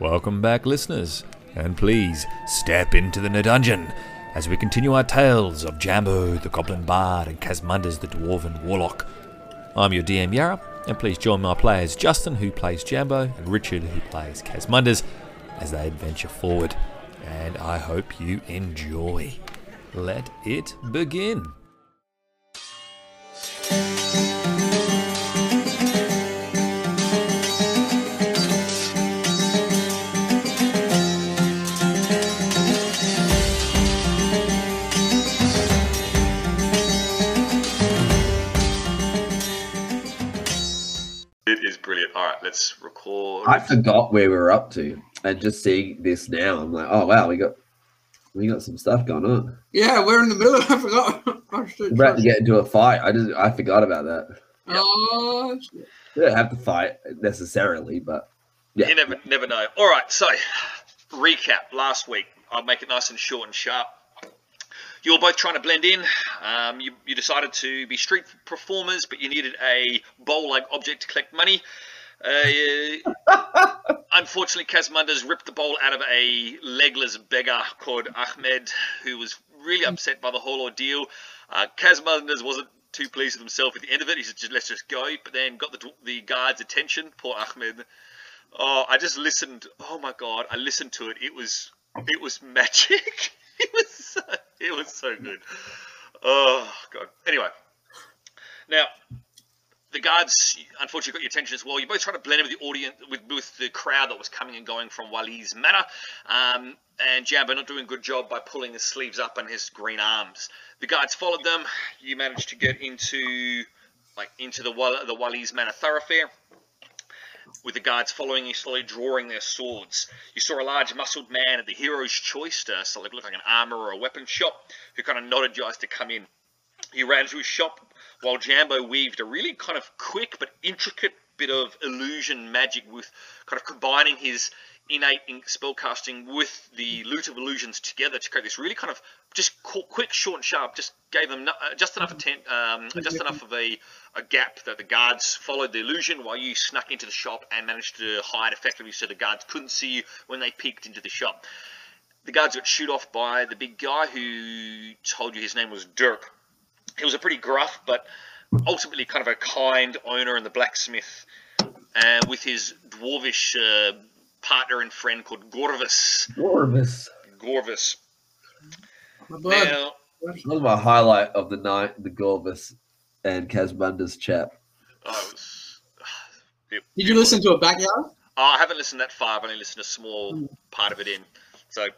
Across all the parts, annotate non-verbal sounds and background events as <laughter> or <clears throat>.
Welcome back, listeners, and please step into the dungeon as we continue our tales of Jambo, the Goblin Bard, and Casmunders, the Dwarven Warlock. I'm your DM Yara, and please join my players Justin, who plays Jambo, and Richard, who plays Casmunders, as they adventure forward. And I hope you enjoy. Let it begin. All right, let's record. I forgot where we were up to, and just seeing this now, I'm like, oh wow, we got we got some stuff going on. Yeah, we're in the middle. <laughs> I forgot. I should We're about to get into a fight. I just I forgot about that. Oh, We don't have to fight necessarily, but yeah. You never, never know. All right, so recap last week. I'll make it nice and short and sharp. You were both trying to blend in. Um, you, you decided to be street performers, but you needed a bowl-like object to collect money. Uh, <laughs> unfortunately, Casmunders ripped the bowl out of a legless beggar called Ahmed, who was really upset by the whole ordeal. Uh, wasn't too pleased with himself at the end of it. He said, just, let's just go. But then got the, the guard's attention. Poor Ahmed. Oh, I just listened. Oh my god, I listened to it. It was it was magic. <laughs> it was so, it was so good. Oh god. Anyway, now the guards unfortunately got your attention as well. You both tried to blend in with the audience, with, with the crowd that was coming and going from Wali's manor, um, and Jambo not doing a good job by pulling his sleeves up and his green arms. The guards followed them. You managed to get into like into the the Wali's manor thoroughfare with the guards following you, slowly drawing their swords. You saw a large muscled man at the hero's choice, uh, so it looked like an armor or a weapon shop, who kind of nodded you guys to come in. You ran into his shop while Jambo weaved a really kind of quick but intricate bit of illusion magic with kind of combining his innate in- spellcasting with the lute of illusions together to create this really kind of just quick, short, and sharp. Just gave them uh, just enough atten- um, just enough of a, a gap that the guards followed the illusion while you snuck into the shop and managed to hide effectively so the guards couldn't see you when they peeked into the shop. The guards got shoot off by the big guy who told you his name was Dirk. He was a pretty gruff, but ultimately kind of a kind owner and the blacksmith, uh, with his dwarvish uh, partner and friend called Gorvis. Orvis. Gorvis. my. Now, That was my highlight of the night, the Gorvis and Casmunders chat. oh, <sighs> it Did you listen to a backyard? oh, I haven't listened that far. I've only listened a small part of it in. So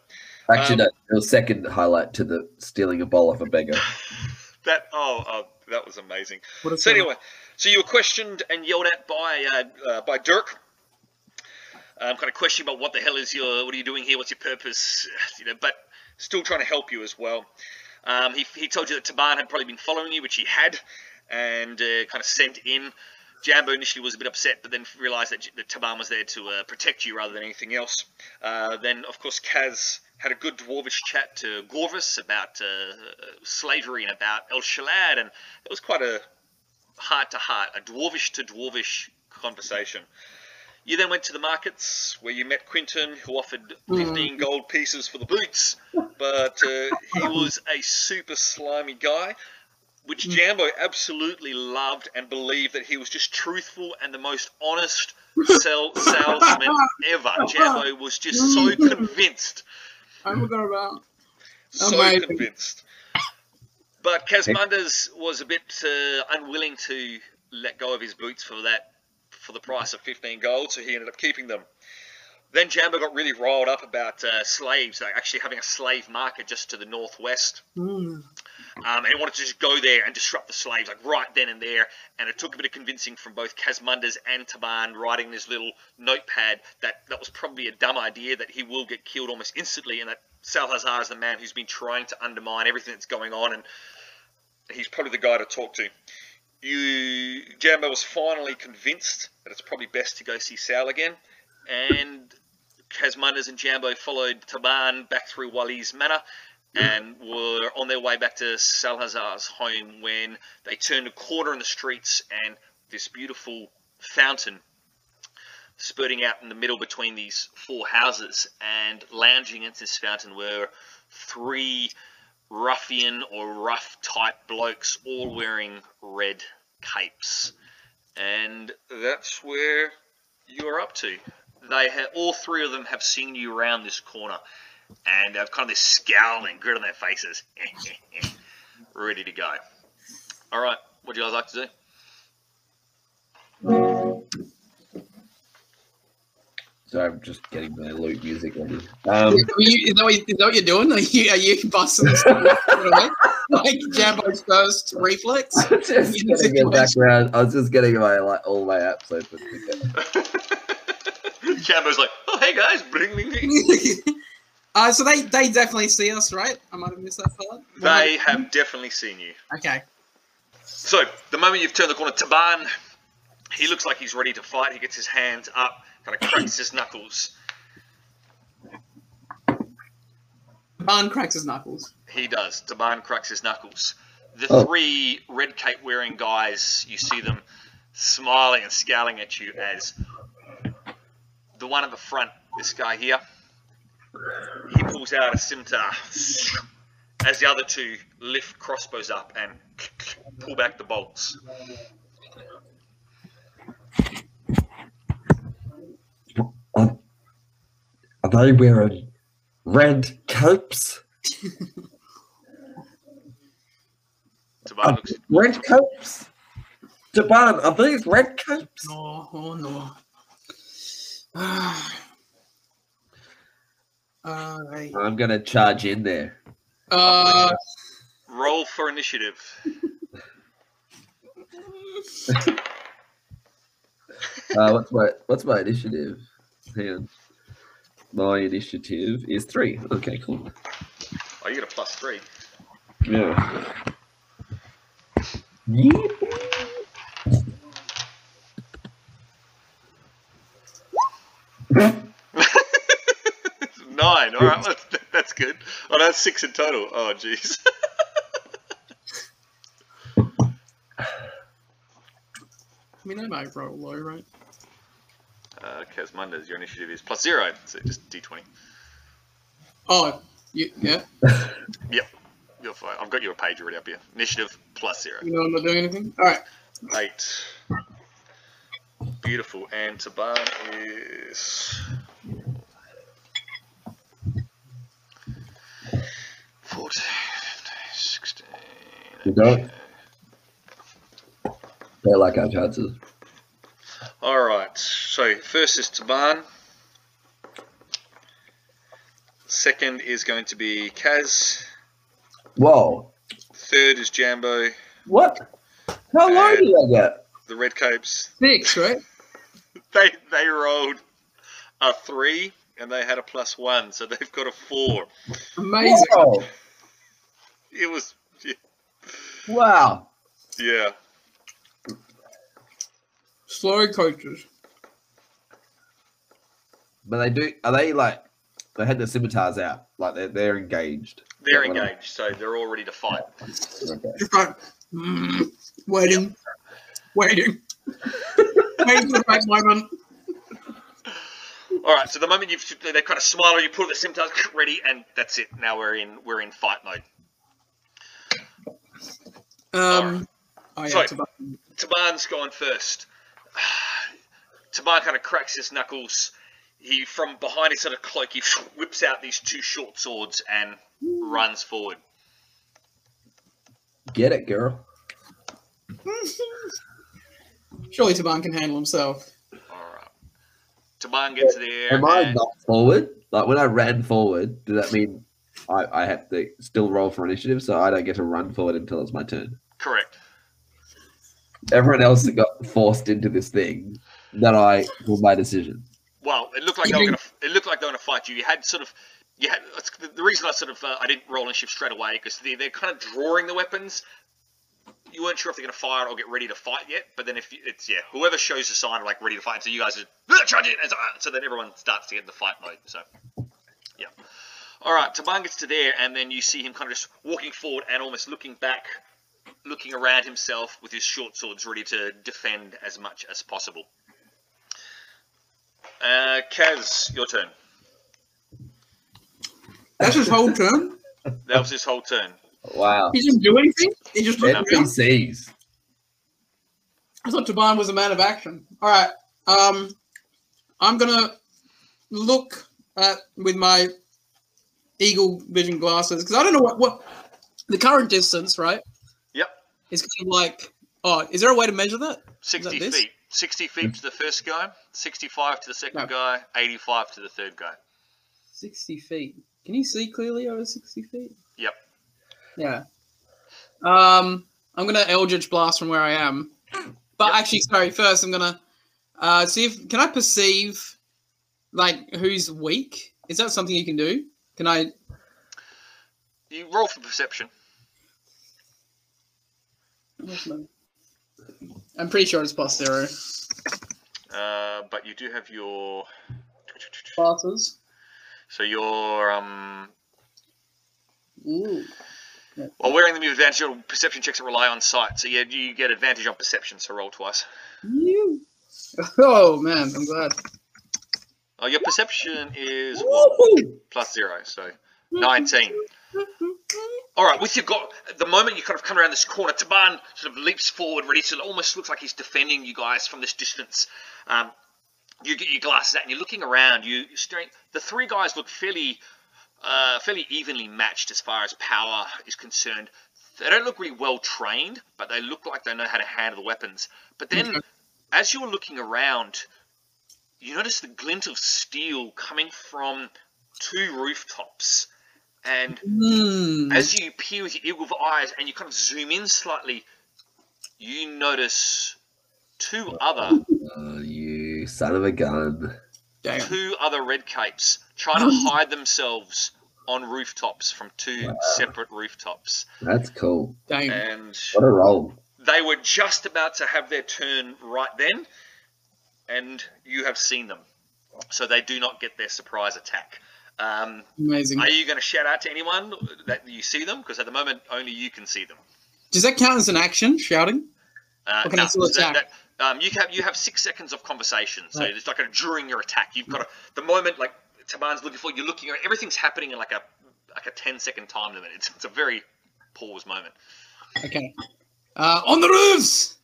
Actually, Um, no, there was second highlight to the stealing a bowl off a beggar. <laughs> that oh, oh that was amazing. So anyway, so you were questioned and yelled at by uh, uh, by Dirk. Um, kind of questioning about what the hell is your, what are you doing here? What's your purpose? You know, but still trying to help you as well. Um, he, he told you that Taban had probably been following you, which he had, and uh, kind of sent in. Jambo initially was a bit upset, but then realised that, that Taban was there to uh, protect you rather than anything else. Uh, then, of course, Kaz had a good dwarvish chat to Gorvis about uh, slavery and about El Shalad, and it was quite a heart to heart, a dwarvish to dwarvish conversation. You then went to the markets where you met Quinton, who offered 15 gold pieces for the boots, but uh, he was a super slimy guy, which Jambo absolutely loved and believed that he was just truthful and the most honest <laughs> sell- salesman ever. Jambo was just so convinced I forgot about. so Amazing. convinced. But Casmunders was a bit uh, unwilling to let go of his boots for that for the price of 15 gold, so he ended up keeping them. Then Jambo got really riled up about uh, slaves, like actually having a slave market just to the northwest. Mm. Um, and he wanted to just go there and disrupt the slaves, like right then and there. And it took a bit of convincing from both Casmunders and Taban writing this little notepad that that was probably a dumb idea, that he will get killed almost instantly, and that Salhazar is the man who's been trying to undermine everything that's going on, and he's probably the guy to talk to. You, Jambo was finally convinced that it's probably best to go see Sal again, and Casmunders and Jambo followed Taban back through Wali's manor and were on their way back to Salhazar's home when they turned a corner in the streets and this beautiful fountain spurting out in the middle between these four houses, and lounging against this fountain were three ruffian or rough type blokes, all wearing red capes, and that's where you're up to. They ha- all three of them have seen you around this corner, and have kind of this scowling grit on their faces, <laughs> ready to go. All right, what do you guys like to do? So I'm just getting my lute music ready. Um, Are you, is, that what, you- is that what you're doing? Are you, are you busting this stuff away? like Jambo's first reflex? <laughs> I was just In the getting a situation. background. I was just getting my like all my apps open. <laughs> Jambo's like, oh hey guys, bling bling bling. Uh, so they, they definitely see us, right? I might have missed that part. They have definitely seen you. Okay. So, the moment you've turned the corner, Taban, he looks like he's ready to fight. He gets his hands up, kind of cracks his knuckles. Barn cracks his knuckles. He does. Taban cracks his knuckles. The Oh. three red cape wearing guys, you see them smiling and scowling at you as the one at the front, this guy here, he pulls out a scimitar as the other two lift crossbows up and pull back the bolts. Are, are they wearing red capes? Taban looks Red capes? Japan, are these red capes? No, oh no. <sighs> <sighs> Alright. I'm gonna charge in there. Uh, roll for initiative. Uh, what's my what's my initiative? Hang on. My initiative is three. Okay, cool. Oh, you get a plus three. Yeah. Yeah. Nine. All right, <laughs> that's, good. Oh, that's six in total. Oh, jeez. <laughs> I mean, I might roll low, right? Uh, Casmunders, your initiative is plus zero, so just d20. Oh, you, yeah. <laughs> Yep, you're fine. I've got your page already up here. Initiative plus zero. You know I'm not doing anything? Alright. Eight. Beautiful. And Taban is. Fourteen, fifteen, sixteen. You don't? They like our chances. All right. So first is Taban. Second is going to be Kaz. Whoa. Third is Jambo. What? How low did I get? The Red Capes. Six, right? <laughs> They they rolled a three and they had a plus one, so they've got a four. Amazing. Whoa. It was Wow. yeah. Slow coaches. But they do. Are they like? They had the scimitars out. Like they're they're engaged. They're Yeah, well, engaged, so they're all ready to fight. Okay. Just like, mm, waiting. Waiting. <laughs> waiting for the right moment. All right, so the moment you've they kind of smile and you pull the scimitars <laughs> ready, and that's it. Now we're in we're in fight mode. Um, oh, yeah, Sorry. it's about- Taban's gone first. <sighs> Taban kind of cracks his knuckles. He, from behind his sort of cloak, he <laughs> whips out these two short swords and runs forward. Get it, girl. <laughs> Surely Taban can handle himself. All right. Taban gets there. Am I and- not forward? Like when I ran forward, did that mean I, I have to still roll for initiative, so I don't get to run forward until it's my turn? Correct. Everyone else got forced into this thing that I was my decision. Well, it looked like they were gonna. It looked like they were gonna fight you. You had sort of. You had. That's the, the reason I sort of. Uh, I didn't roll initiative straight away because they, they're kind of drawing the weapons. You weren't sure if they're gonna fire or get ready to fight yet. But then if you, it's yeah, whoever shows a sign of like ready to fight, so you guys are "Ah, charge it. So, uh, then everyone starts to get into fight mode. So yeah. All right, Taban gets to there, and then you see him kind of just walking forward and almost looking back, looking around himself with his short swords ready to defend as much as possible. Uh, Kaz, your turn. That's his whole turn. That was his whole turn. Wow. He didn't do anything. He just looked around. NPCs. I thought Taban was a man of action. All right. Um, I'm gonna look at with my eagle vision glasses because I don't know what what the current distance, right? Yep. It's kind of like. Oh, is there a way to measure that? 60 this? feet. 60 feet to the first guy, 65 to the second No. guy, 85 to the third guy. Sixty feet. Can you see clearly over sixty feet? Yep. Yeah. Um, I'm gonna Eldritch blast from where I am, but Yep. actually, sorry. First, I'm gonna uh, see if can I perceive like who's weak. Is that something you can do? Can I? You roll for perception. I'm pretty sure it's plus zero. Uh, but you do have your. Glasses. So your um. Ooh. While wearing them, you advantage on perception checks that rely on sight. So yeah, you get advantage on perception. So roll twice. You. <laughs> Oh man, I'm glad. Oh, your perception is Woo! plus zero, so 19. All right, with your got the moment you kind of come around this corner, Taban sort of leaps forward, ready to almost looks like he's defending you guys from this distance. Um, you get your glasses out and you're looking around. You you're staring. The three guys look fairly, uh, fairly evenly matched as far as power is concerned. They don't look really well trained, but they look like they know how to handle the weapons. But then, as you're looking around, you notice the glint of steel coming from two rooftops. And Hmm. as you peer with your eagle eyes and you kind of zoom in slightly, you notice two other Oh, you son of a gun. Damn. two other red capes trying to hide themselves on rooftops from two separate rooftops. That's cool. Damn. And What a roll. they were just about to have their turn right then, and you have seen them. So they do not get their surprise attack. Um, Amazing. are you going to shout out to anyone that you see them? Because at the moment, only you can see them. Does that count as an action? Shouting? Uh, Or can I no, that- that- um, you have you have six seconds of conversation. So Right. it's like a, during your attack, you've got the moment like Taban's looking for, you're looking. Everything's happening in like a like a 10 second time limit. It's, it's a very pause moment. Okay. Uh, on the roofs.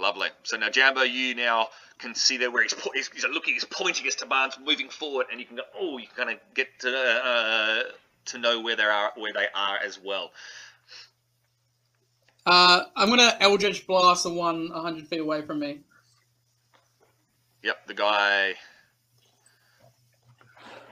Lovely. So now Jambo, you now can see there where he's, po- he's, he's looking, he's pointing his Taban's moving forward, and you can go. Oh, you can kind of get to uh, to know where they are where they are as well. Uh, I'm gonna Eldritch blast the one 100 feet away from me. Yep, the guy.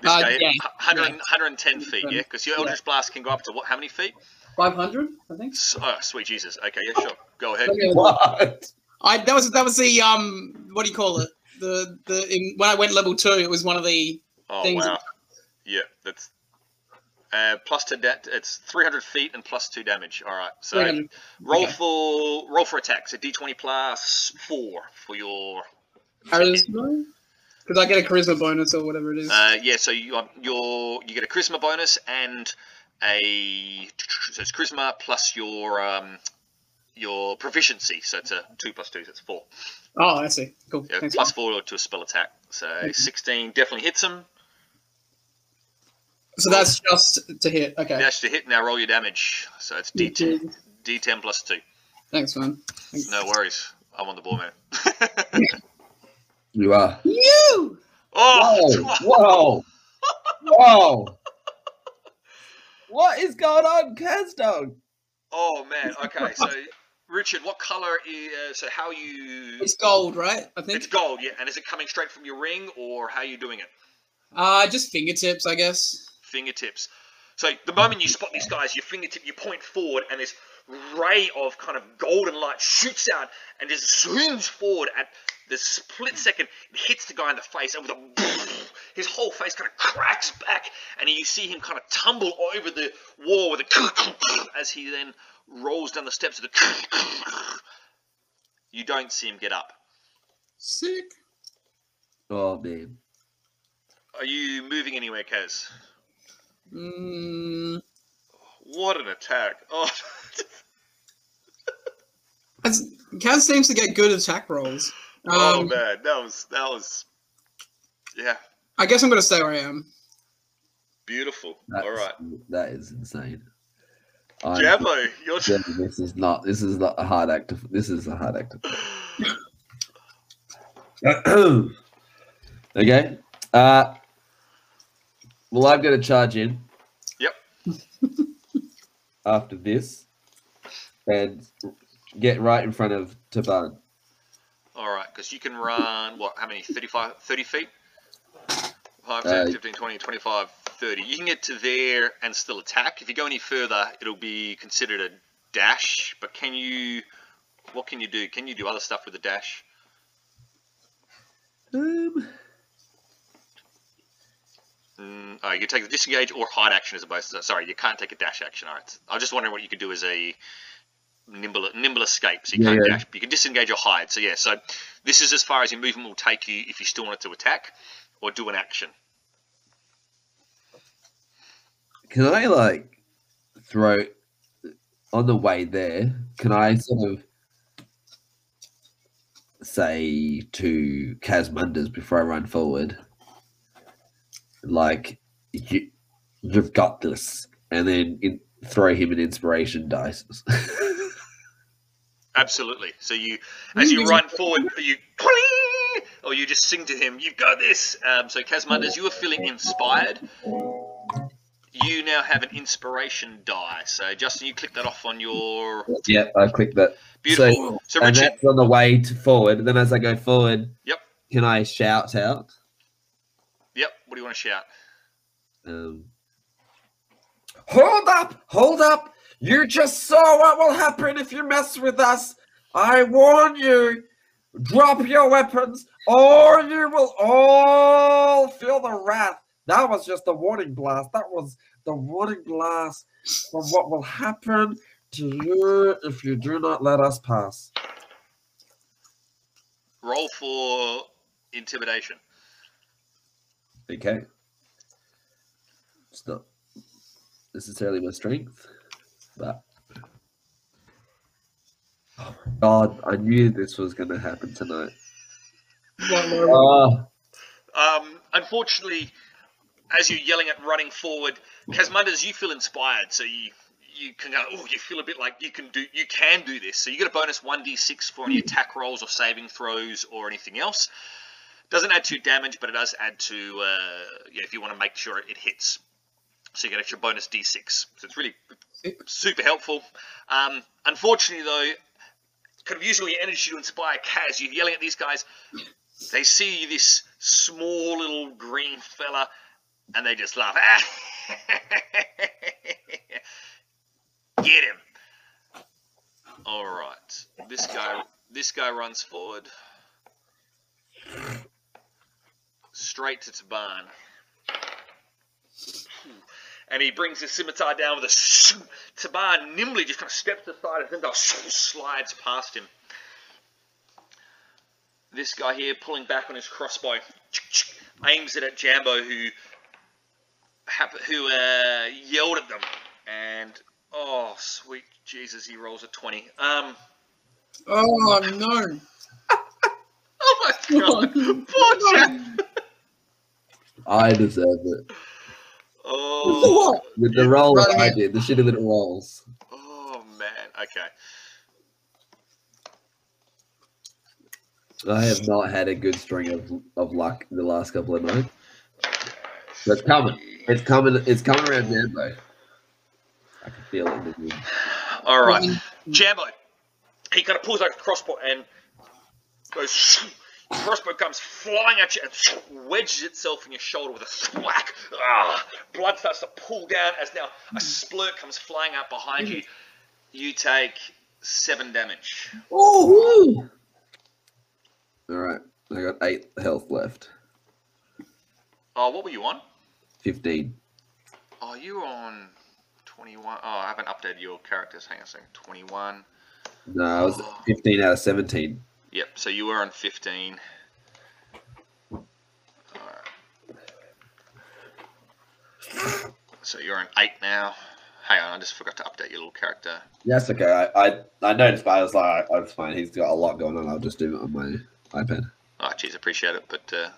This Uh, guy, yeah, 100, yeah. 110 feet, yeah? Because your Yeah. Eldritch Blast can go up to what? How many feet? 500, I think. S- Oh, sweet Jesus. Okay, yeah, sure. Go ahead. What? I that was that was the um what do you call it? The the in, when I went level two, it was one of the Oh, things- wow. Yeah, that's. Uh, plus two, da- it's 300 feet and plus two damage. All right, so 300. roll Okay. for roll for attacks So d20 plus four for your. charisma because I get a charisma bonus or whatever it is. Uh, yeah, so you your you get a charisma bonus and a so it's charisma plus your um your proficiency. So it's a two plus two, so it's four. oh, I see. Cool. Yeah, Thanks. plus four to a spell attack. So 16 definitely hits him. So that's just to hit. Okay. Dash to hit. Now roll your damage. So it's D10, D10 plus two. Thanks, man. No worries. I'm on the ball, man. <laughs> You are. You. oh, Whoa! <laughs> Whoa! Whoa! What is going on, Kazdog? oh man. Okay, so Richard, what color is? Uh, so how you? It's gold, right? I think. It's gold, yeah. And is it coming straight from your ring, or how are you doing it? Uh, just fingertips, I guess. Fingertips. So the moment you spot these guys, your fingertip, you point forward, and this ray of kind of golden light shoots out and just zooms forward at the split second. It hits the guy in the face, and with a his whole face kind of cracks back, and you see him kind of tumble over the wall with a <laughs> as he then rolls down the steps of the. <laughs> You don't see him get up. Sick. Oh man. Are you moving anywhere, Kaz? Mm, What an attack! <laughs> Oh, that's- Kaz seems to get good attack rolls. Um, oh man, that was that was Yeah, I guess I'm gonna stay where I am. beautiful. That's, All right, That is insane. I'm- Jambo, your Yeah, this is not. This is not a hard act. To, this is a hard act. To, <coughs> <clears throat> okay. Uh, well, I'm going to charge in. Yep. <laughs> after this, and get right in front of Taban. All right, because you can run, what, how many? 35, 30 feet? 5, Uh, 10, 15, 20, 25, 30. You can get to there and still attack. If you go any further, it'll be considered a dash. But can you, what can you do? Can you do other stuff with a dash? Um, Mm, oh, you can take the disengage or hide action as opposed to, sorry, you can't take a dash action. All right. I was just wondering what you could do as a nimble nimble escape. So you Yeah, can't dash, but you can disengage or hide. So yeah, so this is as far as your movement will take you if you still wanted to attack or do an action. can I like throw on the way there? Can I sort of say to Casmunders before I run forward, like you, you've got this, and then in, throw him an inspiration dice. <laughs> Absolutely. So you, as you run forward, you cling, or you just sing to him, "You've got this." Um, so Casmunders, you are feeling inspired. You now have an inspiration die. So Justin, you click that off on your yeah, I clicked that. beautiful. So, and Richard, that's on the way to forward. Then as I go forward, Yep. can I shout out? yep. What do you want to shout? Um, hold up! Hold up! You just saw what will happen if you mess with us. I warn you. Drop your weapons, or you will all feel the wrath. That was just a warning blast. That was the warning blast for what will happen to you if you do not let us pass. Roll for intimidation. Okay. It's not necessarily my strength, but my god, I knew this was going to happen tonight. One more. Oh, Um, unfortunately, as you're yelling at running forward, Casmunders, you feel inspired, so you you can go. Oh, you feel a bit like you can do you can do this. So you get a bonus one d six for any attack rolls or saving throws or anything else. Doesn't add to damage, but it does add to uh, yeah, if you want to make sure it hits. So you get extra bonus d6. So it's really super helpful. Um, unfortunately, though, could have used all your energy to inspire Kaz. You're yelling at these guys. They see this small little green fella, and they just laugh. <laughs> Get him! All right, this guy. This guy runs forward, straight to Taban, and he brings his scimitar down with a. shoo. Taban nimbly just kind of steps aside and then goes slides past him this guy here pulling back on his crossbow aims it at Jambo who who uh, yelled at them and oh sweet Jesus he rolls a 20 um Oh no! <laughs> oh my god <laughs> poor Jam- I deserve it. Oh What? With the roll that I did, the shitty little rolls. oh man okay I have not had a good string of, of luck the last couple of nights. But it's coming. It's coming. It's coming around Jambo. I can feel it in the wind. all right Jambo he kind of pulls out his crossbow and goes crossbow comes flying at you and wedges itself in your shoulder with a thwack. Ah, blood starts to pull down as now a splurt comes flying out behind you. You take seven damage. Oh, All right. I got eight health left. Oh, what were you on? 15. Oh, you were on 21. Oh, I haven't updated your characters. Hang on a second. 21. No, I was 15 out of 17. Yep, so you were on 15. Alright. So you're on 8 now. Hang on, I just forgot to update your little character. Yes, okay. I, I, I noticed, but I was like, oh, it's fine. He's got a lot going on. I'll just do it on my iPad. Oh, jeez, appreciate it, but uh,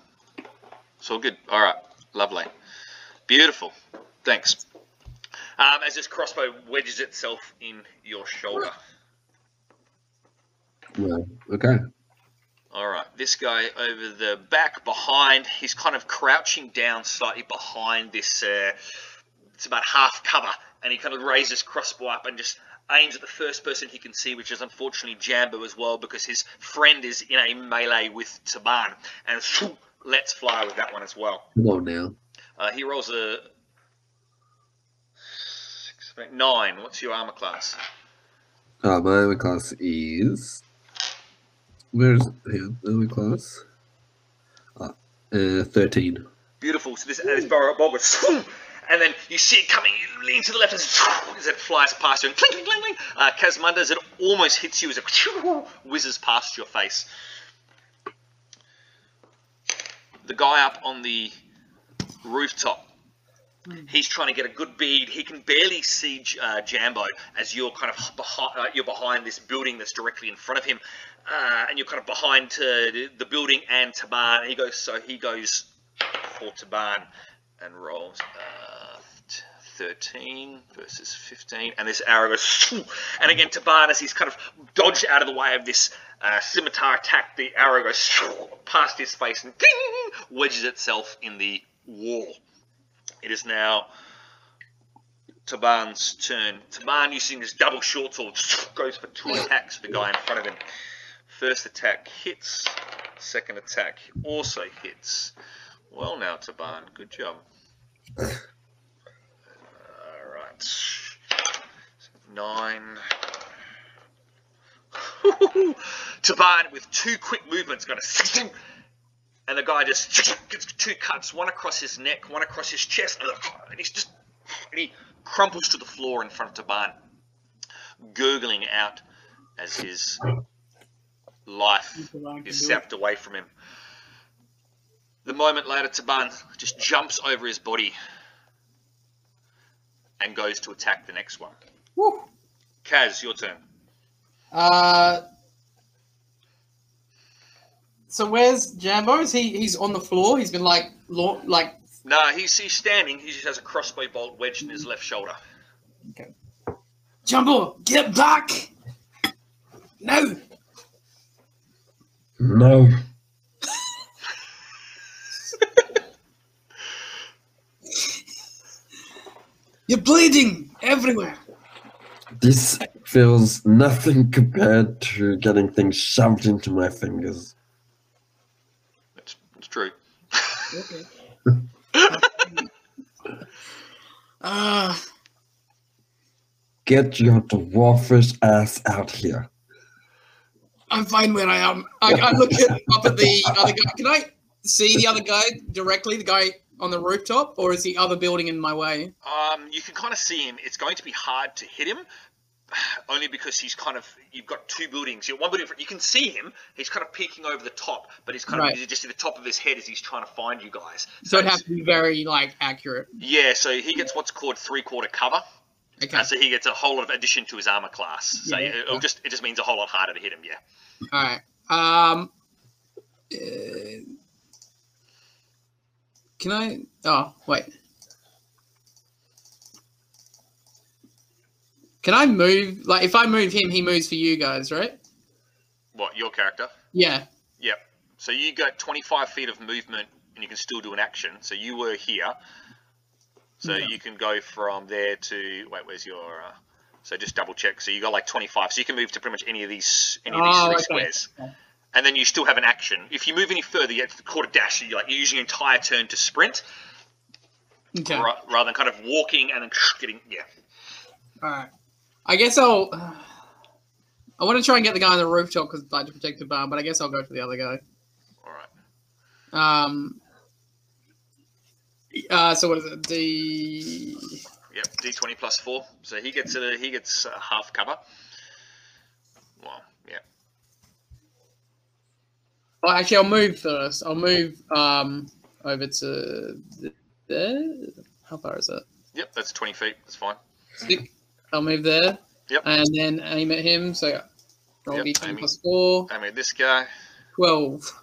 It's all good. All right, lovely, beautiful. Thanks. Um, as this crossbow wedges itself in your shoulder. Well, okay. All right, this guy over the back behind, he's kind of crouching down slightly behind this. Uh, it's about half cover, and he kind of raises crossbow up and just aims at the first person he can see, which is unfortunately Jambo as well, because his friend is in a melee with Taban, and let's fly with that one as well. Come on now. Uh, he rolls a six, nine. What's your armor class? Uh, my armor class is. Where's his armor class? Uh, uh, 13. Beautiful. So this, this barrel ball goes, <laughs> and then you see it coming. You lean to the left <laughs> as, it flies past you, and clink. Uh, Casmunders, as it almost hits you, as it <laughs> whizzes past your face. The guy up on the rooftop, he's trying to get a good bead. He can barely see uh, Jambo as you're kind of behind, uh, you're behind this building that's directly in front of him, uh, and you're kind of behind to the building and Taban. He goes, so he goes for Taban and rolls uh, 13 versus 15, and this arrow goes, and again Taban as he's kind of dodged out of the way of this uh, scimitar attack, the arrow goes past his face and ding, wedges itself in the wall. It is now Taban's turn. Taban using his double short sword goes for two attacks for the guy in front of him. First attack hits, second attack also hits. Well now, Taban, good job. Alright. Nine. <laughs> Taban with two quick movements got a and the guy just gets two cuts, one across his neck, one across his chest, and he's just and he crumples to the floor in front of Taban, gurgling out as his life is sapped away from him. The moment later, Taban just jumps over his body and goes to attack the next one. Woo. Kaz, your turn. Uh, so where's Jambo? Is he? He's on the floor. He's been like, lo- like. No, he's, he's standing. He just has a crossbow bolt wedged in his left shoulder. Okay. Jumbo, get back! No. No. You're bleeding everywhere. This feels nothing compared to getting things shoved into my fingers. It's, it's true. Okay. <laughs> Ah, Get your dwarfish ass out here. I'm fine where I am. I, I look at, up at the other guy. Can I see the other guy directly? The guy on the rooftop, or is the other building in my way? Um, you can kind of see him. It's going to be hard to hit him, <sighs> only because he's kind of. You've got two buildings. You one building. You can see him. He's kind of peeking over the top, but he's kind Right. of you just see the top of his head as he's trying to find you guys. So it has to be very like accurate. Yeah, so he gets what's called three quarter cover. Okay. Uh, so he gets a whole lot of addition to his armor class. So Yeah. it, it'll just it just means a whole lot harder to hit him. Yeah. All right. Um. uh, can I? Oh wait. Can I move? Like, if I move him, he moves for you guys, right? What your character? Yeah. Yep. So you got 25 feet of movement, and you can still do an action. So you were here. So Yeah. you can go from there to wait. Where's your? Uh, so just double check. So you got like 25. So you can move to pretty much any of these any of these Oh, three okay. squares. Okay. And then you still have an action. If you move any further, you have to quarter dash. You're like you're using your entire turn to sprint, Okay. ra- rather than kind of walking and then <laughs> getting yeah. All right. I guess I'll. I want to try and get the guy on the rooftop because like to protect the barn, but I guess I'll go for the other guy. All right. Um. Uh, so what is it? D. Yep. D20 plus four. So he gets a he gets uh, half cover. Well, yeah. Well, actually, I'll move first. I'll move um over to there. How far is that? Yep. That's 20 feet. That's fine. Stick. I'll move there. Yep. And then aim at him. So roll Yep, d10 plus four. I mean, this guy. 12.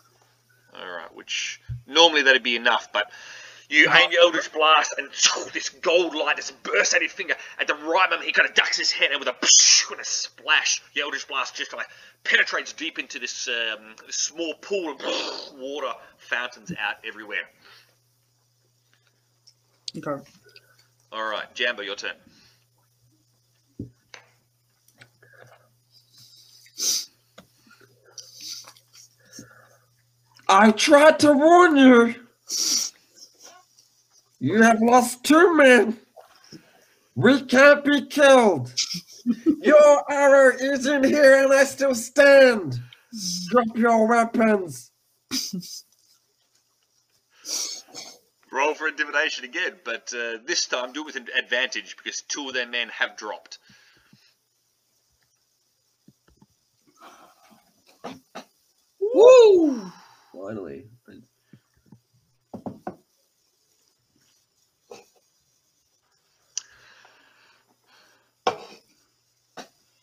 All right, which normally that'd be enough, but you aim your Eldritch Blast, and this gold light just bursts out of your finger. At the right moment, he kind of ducks his head, and with a, and a splash, your Eldritch Blast just kind of penetrates deep into this, um, this small pool of water fountains out everywhere. Okay. All right, Jambo, your turn. I tried to warn you. You have lost two men. We can't be killed. Your arrow is in here and I still stand. Drop your weapons. Roll for intimidation again, but uh, this time do it with an advantage because two of their men have dropped. Woo! Finally.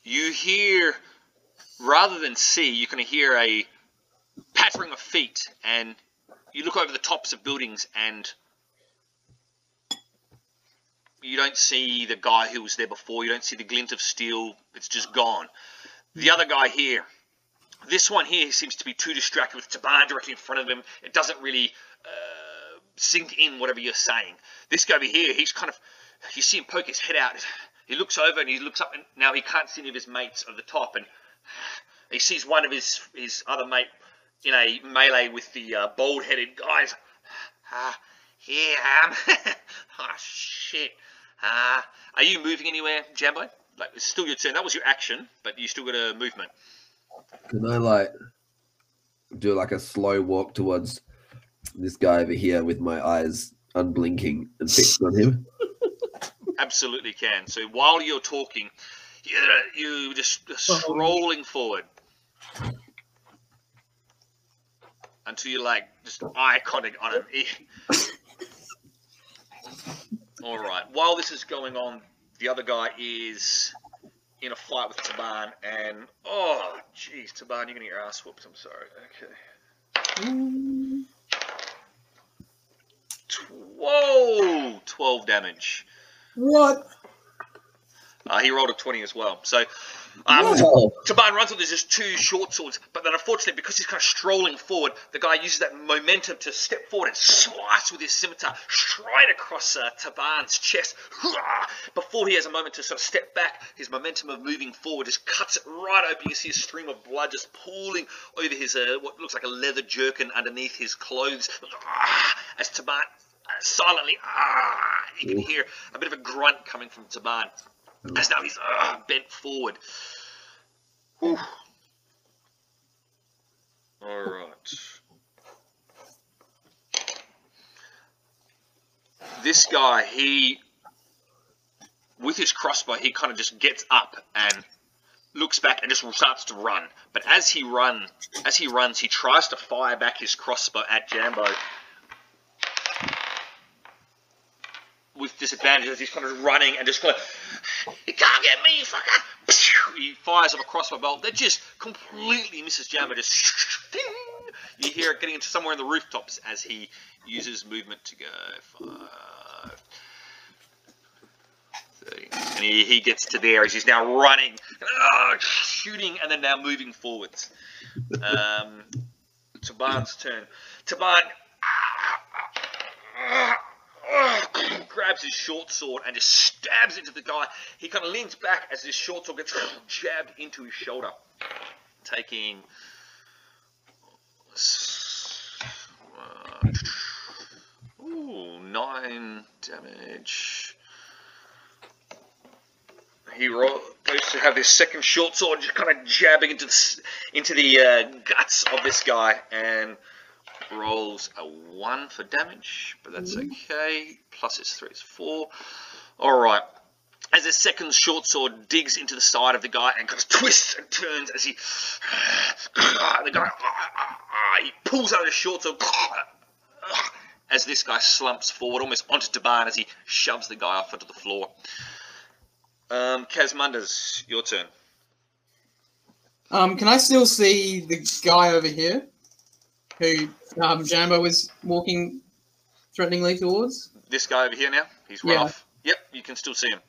You hear, rather than see, you can hear a pattering of feet, and you look over the tops of buildings, and you don't see the guy who was there before. You don't see the glint of steel. It's just gone. The other guy here, this one here seems to be too distracted with Taban directly in front of him. It doesn't really uh, sink in whatever you're saying. This guy over here, he's kind of, you see him poke his head out. He looks over and he looks up, and now he can't see any of his mates at the top, and he sees one of his his other mate in a melee with the uh, bald-headed guys. <laughs> Ah, here I am. oh shit. Ah, are you moving anywhere, Jambo? Like it's still your turn. That was your action, but you still got a movement. Can I like do like a slow walk towards this guy over here with my eyes unblinking and fixed on him? <laughs> Absolutely can. So while you're talking, you you just scrolling forward until you're like just contact on him. All right. While this is going on, the other guy is in a fight with Taban, and oh, jeez, Taban, you're gonna get your ass whooped. I'm sorry. Okay. Mm. Whoa! 12 damage. What? Uh, he rolled a 20 as well. So um, Wow. Taban runs with his two short swords, but then unfortunately, because he's kind of strolling forward, the guy uses that momentum to step forward and slice with his scimitar straight across uh, Taban's chest. Before he has a moment to sort of step back, his momentum of moving forward just cuts it right open. You see a stream of blood just pooling over his uh, what looks like a leather jerkin underneath his clothes. As Taban silently, ah, you can hear a bit of a grunt coming from Taban as now he's uh, bent forward. Whew. All right. This guy, he, with his crossbow, he kind of just gets up and looks back and just starts to run. But as he run, as he runs, he tries to fire back his crossbow at Jambo. With disadvantage as he's kind of running and just kind of, you can't get me, fucker! He fires up a crossbow bolt that just completely misses Jammer. Just you hear it getting into somewhere in the rooftops as he uses movement to go five. 30. And he, he gets to there as he's now running, ah, shooting, and then now moving forwards. Um, Taban's turn. Taban <sighs> grabs his short sword and just stabs into the guy. He kind of leans back as his short sword gets <sighs> jabbed into his shoulder, taking. <sighs> Ooh, nine damage. He goes to have his second short sword, just kind of jabbing into the, into the uh, guts of this guy, and rolls a one for damage, but that's okay. Plus his three is four. All right. As his second short sword digs into the side of the guy and kind of twists and turns as he, the guy, he pulls out his short sword as this guy slumps forward, almost onto Taban as he shoves the guy off onto the floor. Um, Casmunders, your turn. Um, can I still see the guy over here? Who um, Jambo was walking threateningly towards. This guy over here now, he's run Yeah. off. Yep, you can still see him.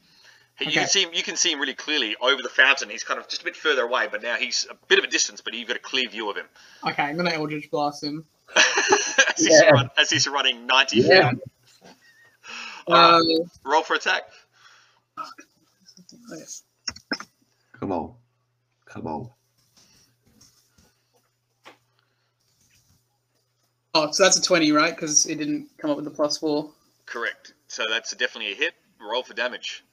He, You can see him. You can see him really clearly over the fountain. He's kind of just a bit further away, but now he's a bit of a distance. But you've got a clear view of him Okay, I'm gonna Eldritch Blast him. <laughs> as, he's run, as he's running ninety Yeah. feet. All right, Uh, roll for attack. Come on. Come on. Oh, so that's a 20, right? Because it didn't come up with the plus four. Correct. So that's definitely a hit. Roll for damage.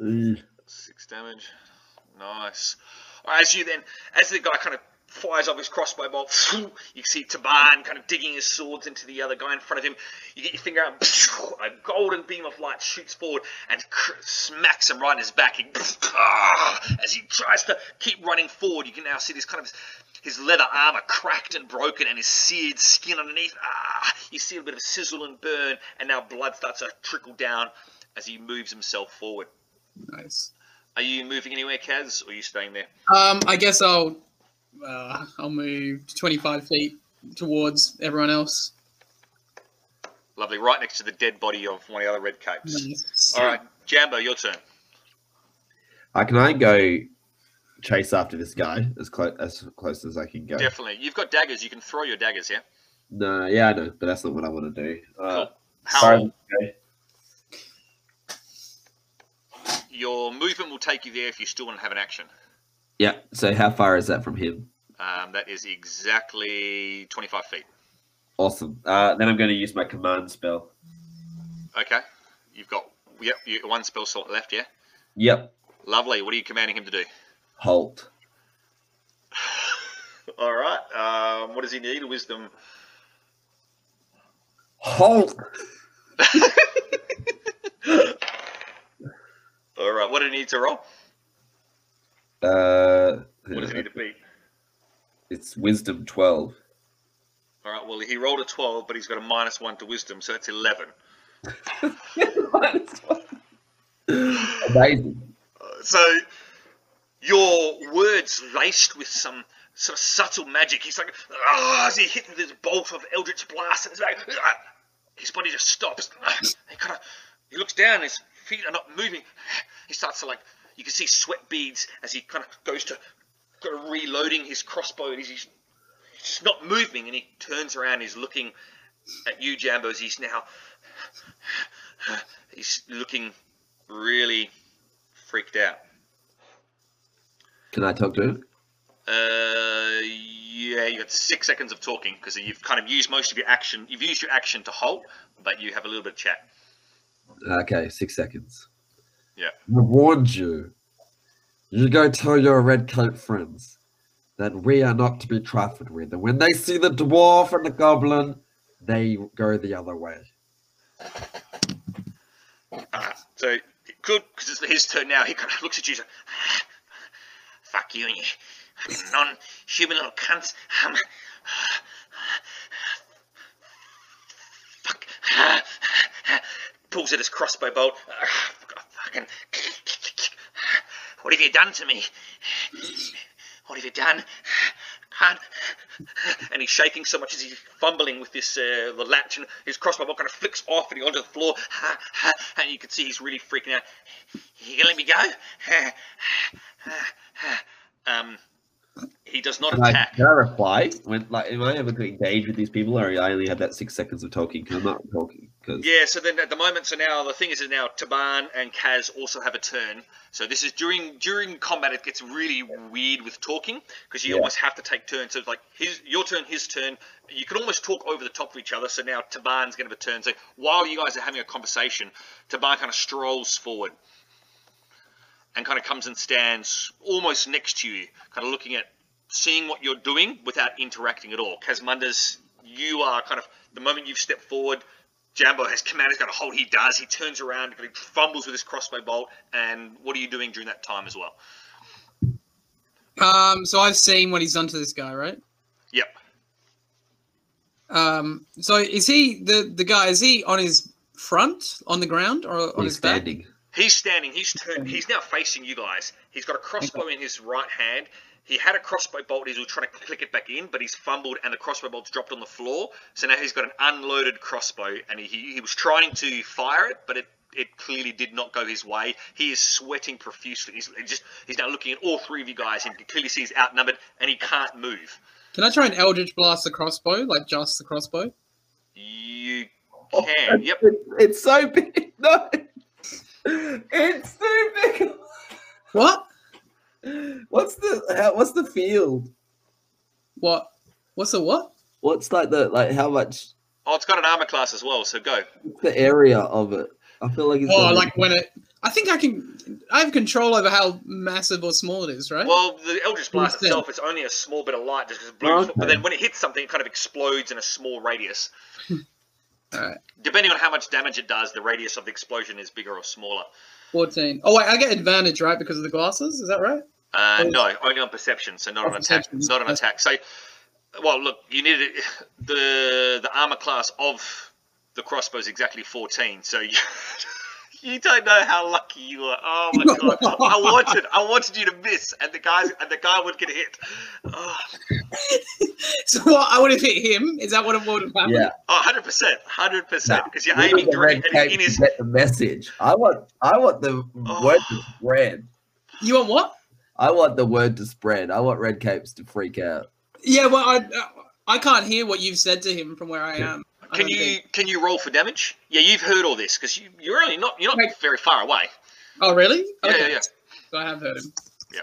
Mm. Six damage. Nice. As you then, as the guy kind of fires off his crossbow bolt, you see Taban kind of digging his swords into the other guy in front of him. You get your finger out, <laughs> a golden beam of light shoots forward and smacks him right in his back. <laughs> As he tries to keep running forward, you can now see this kind of his leather armor cracked and broken and his seared skin underneath. Ah, you see a bit of sizzle and burn, and now blood starts to trickle down as he moves himself forward. Nice. Are you moving anywhere, Kaz, or are you staying there? Um, I guess I'll uh, I'll move 25 feet towards everyone else. Lovely, right next to the dead body of one of the other red capes. Nice. All right, Jambo, your turn. Uh, can I go chase after this guy as close as close as I can go? Definitely. You've got daggers. You can throw your daggers, yeah? No, yeah, I know, but that's not what I want to do. Uh, Cool. How sorry, okay. your movement will take you there if you still want to have an action. Yeah. So how far is that from him? Um, that is exactly 25 feet. Awesome. Uh, then I'm going to use my command spell. Okay. You've got yep, you, one spell slot left, yeah? Yep. Lovely. What are you commanding him to do? Halt. <laughs> All right. Um, what does he need? Wisdom. Halt. <laughs> All right. What do he need to roll? Uh, What does he need to beat? it's wisdom twelve. All right. Well, he rolled a 12, but he's got a minus one to wisdom, so that's 11. <laughs> Amazing. So your words laced with some sort of subtle magic. He's like, ah, as he hit with his bolt of Eldritch Blast, and back, ah, his body just stops. He kind of he looks down. His feet are not moving. He starts to like you can see sweat beads as he kind of goes to kind of reloading his crossbow. And he's, he's just not moving, and he turns around. He's looking at you, Jambo. As he's now he's looking really freaked out. Can I talk to him? Uh, yeah, you got six seconds of talking because you've kind of used most of your action. You've used your action to halt, but you have a little bit of chat. Okay, six seconds. Yeah. I warned you. You go tell your red coat friends that we are not to be trifled with, and when they see the dwarf and the goblin, they go the other way. Uh, so good because it's his turn now. He kind of looks at you. and says, <sighs> Fuck you and you fucking non-human little cunts. Um, <sighs> fuck. <sighs> Pulls at his crossbow bolt. Fucking. What have you done to me? What have you done? Can't. And he's shaking so much as he's fumbling with this uh, the latch, and his crossbow bolt kind of flicks off and he onto the floor. And you can see he's really freaking out. You gonna let me go? Um, he does not Can I, attack. can I reply? When like, am I able to engage with these people, or I only have that six seconds of talking? Because I'm not talking. Because Yeah, so then at the moment, so now the thing is, is now Taban and Kaz also have a turn. So this is during during combat, it gets really weird with talking because you Yeah. almost have to take turns. So it's like his your turn, his turn. You can almost talk over the top of each other. So now Taban's going to have a turn. So while you guys are having a conversation, Taban kind of strolls forward and kind of comes and stands almost next to you, kind of looking at seeing what you're doing without interacting at all. Casmunders, you are kind of the moment you've stepped forward, Jambo has command, he's got a hold, he does, he turns around, but he fumbles with his crossbow bolt, and what are you doing during that time as well? Um, so I've seen what he's done to this guy, right? Yep. Um, so is he the the guy? Is he on his front on the ground or on he's his back? standing. He's standing, he's turned, he's now facing you guys. He's got a crossbow in his right hand. He had a crossbow bolt. He was trying to click it back in, but he's fumbled and the crossbow bolt's dropped on the floor. So now he's got an unloaded crossbow, and he, he was trying to fire it, but it it clearly did not go his way. He is sweating profusely. He's just he's now looking at all three of you guys and clearly sees outnumbered, and he can't move. Can I try and Eldritch Blast the crossbow, like just the crossbow? You Oh, can. Yep. It, it's so big. <laughs> No. It's too big. What? What's the how, what's the field? What? What's the what? What's like the like how much Oh, it's got an armor class as well. So go. the area of it? I feel like it's Oh, like when it. I think I can. I have control over how massive or small it is, right? Well, the Eldritch Blast Understand. itself, it's only a small bit of light, just 'cause it blue. Okay. But then when it hits something, it kind of explodes in a small radius. <laughs> Alright. Depending on how much damage it does, the radius of the explosion is bigger or smaller. 14. Oh, wait, I get advantage, right? Because of the glasses? Is that right? Uh, Oh. no, only on perception, so not Oh, on attack. perception. Not on attack. So, well, look, you needed <laughs> the the armor class of the crossbow is exactly 14. So you, <laughs> you don't know how lucky you are. Oh my god! I <laughs> wanted I wanted you to miss, and the guys and the guy would get hit. Oh, <laughs> So what? I would have hit him. Is that what it would have happened? yeah. oh 100 percent, 100 percent, because you're We aiming want the red directly cape in his. get the message. I want I want the Oh. word to spread. You want what? I want the word to spread. I want red capes to freak out. Yeah, well, I I can't hear what you've said to him from where I am. I Can you think. can you roll for damage? Yeah, you've heard all this because you, you're only not you're not Right. very far away. Oh, really? Yeah, yeah, yeah. So I have heard him. Yeah.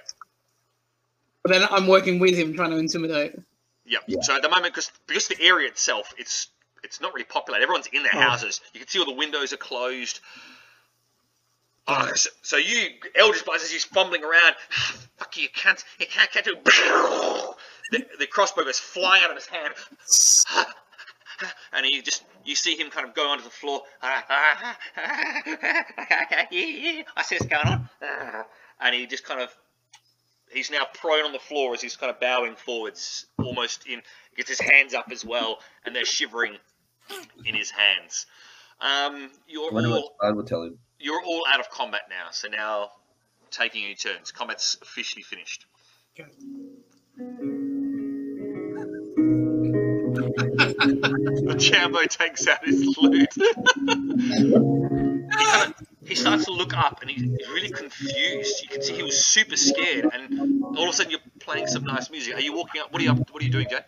But then I'm working with him, trying to intimidate. Yep. Yeah. So at the moment, because because the area itself, it's it's not really populated. Everyone's in their Oh. houses. You can see all the windows are closed. Oh, so, so you, Eldritch Blast, as he's fumbling around, <sighs> fuck you, you can't, you can't catch it. <laughs> The, the crossbow goes flying out of his hand, <laughs> and you just you see him kind of go onto the floor. I see what's going on, and he just kind of he's now prone on the floor as he's kind of bowing forwards, almost in gets his hands up as well, and they're shivering in his hands. Um, you're When all I will tell him. you're all out of combat now, so now taking your turns. Combat's officially finished. Jambo takes out his flute. he, <laughs> kind of, he starts to look up and he's, he's really confused. You can see he was super scared, and all of a sudden you're playing some nice music. Are you walking up? What are you up? What are you doing, Jay?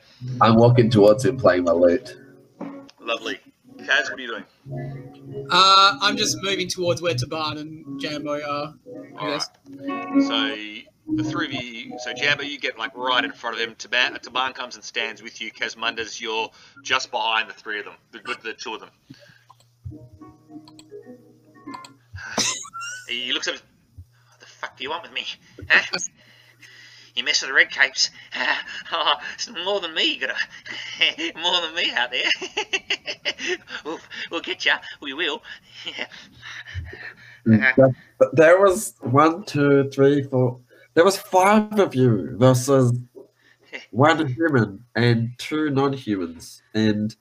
I'm walking towards him playing my lute. Lovely. Kaz, what are you doing? Uh, I'm just moving towards where Taban and Jambo are. I All guess. So the three of you, so Jambo, you get like right in front of him. Taban, Taban comes and stands with you. Casmunders, you're just behind the three of them, the, the, two of them. <sighs> he looks at him. What the fuck do you want with me? Huh? You mess with the red capes. <laughs> oh, it's more than me. You got <laughs> more than me out there. <laughs> we'll, we'll get you. We will. Mm, but there was one, two, three, four. There was five of you versus <laughs> one human and two non-humans, and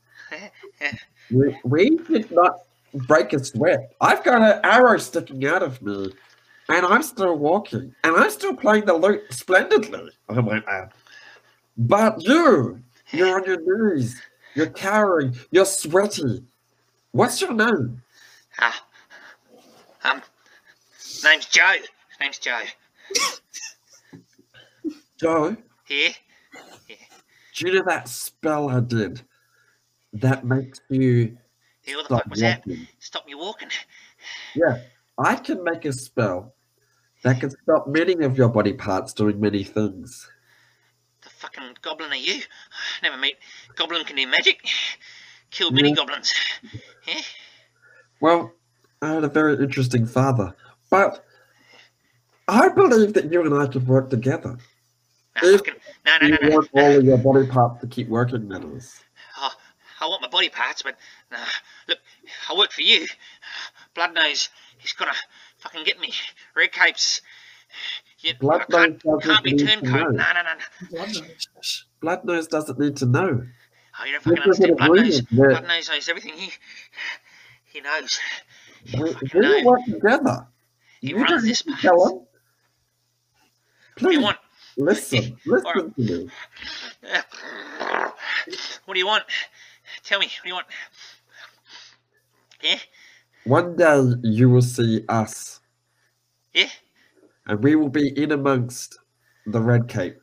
we, we did not break a sweat. I've got an arrow sticking out of me, and I'm still walking, and I'm still playing the lute splendidly. I went, uh, but you, you're on your knees, you're cowering, you're sweaty. What's your name? Ah, um, name's Joe. Name's Joe. Joe. Here. Do you know that spell I did that makes you Here, what the fuck was that? walking? Stop me walking. Yeah, I can make a spell that can stop many of your body parts doing many things. The fucking goblin are you? <sighs> Never meet. Goblin can do magic. Killed many Yeah. goblins. <laughs> Yeah? Well, I had a very interesting father, but I believe that you and I could work together. No, If fucking, no, no, You no, no. want all of your body parts to keep working, that is. Oh, I want my body parts, but nah. Look, I work for you. Blood nose, he's gonna fucking get me. Red capes. You, Blood I can't, Nose doesn't can't be need to turncoat. know. No, no, no, no. Blood nose. Blood Nose doesn't need to know. Oh, you don't fucking is an understand. Blood nose. agreement that- Blood nose knows everything. He, he knows. He We, fucking we knows. work together. He You runs this need to tell him. What do you want? listen, listen to me. What do you want? Tell me. What do you want? Yeah? One day you will see us, Yeah? and we will be in amongst the red cape.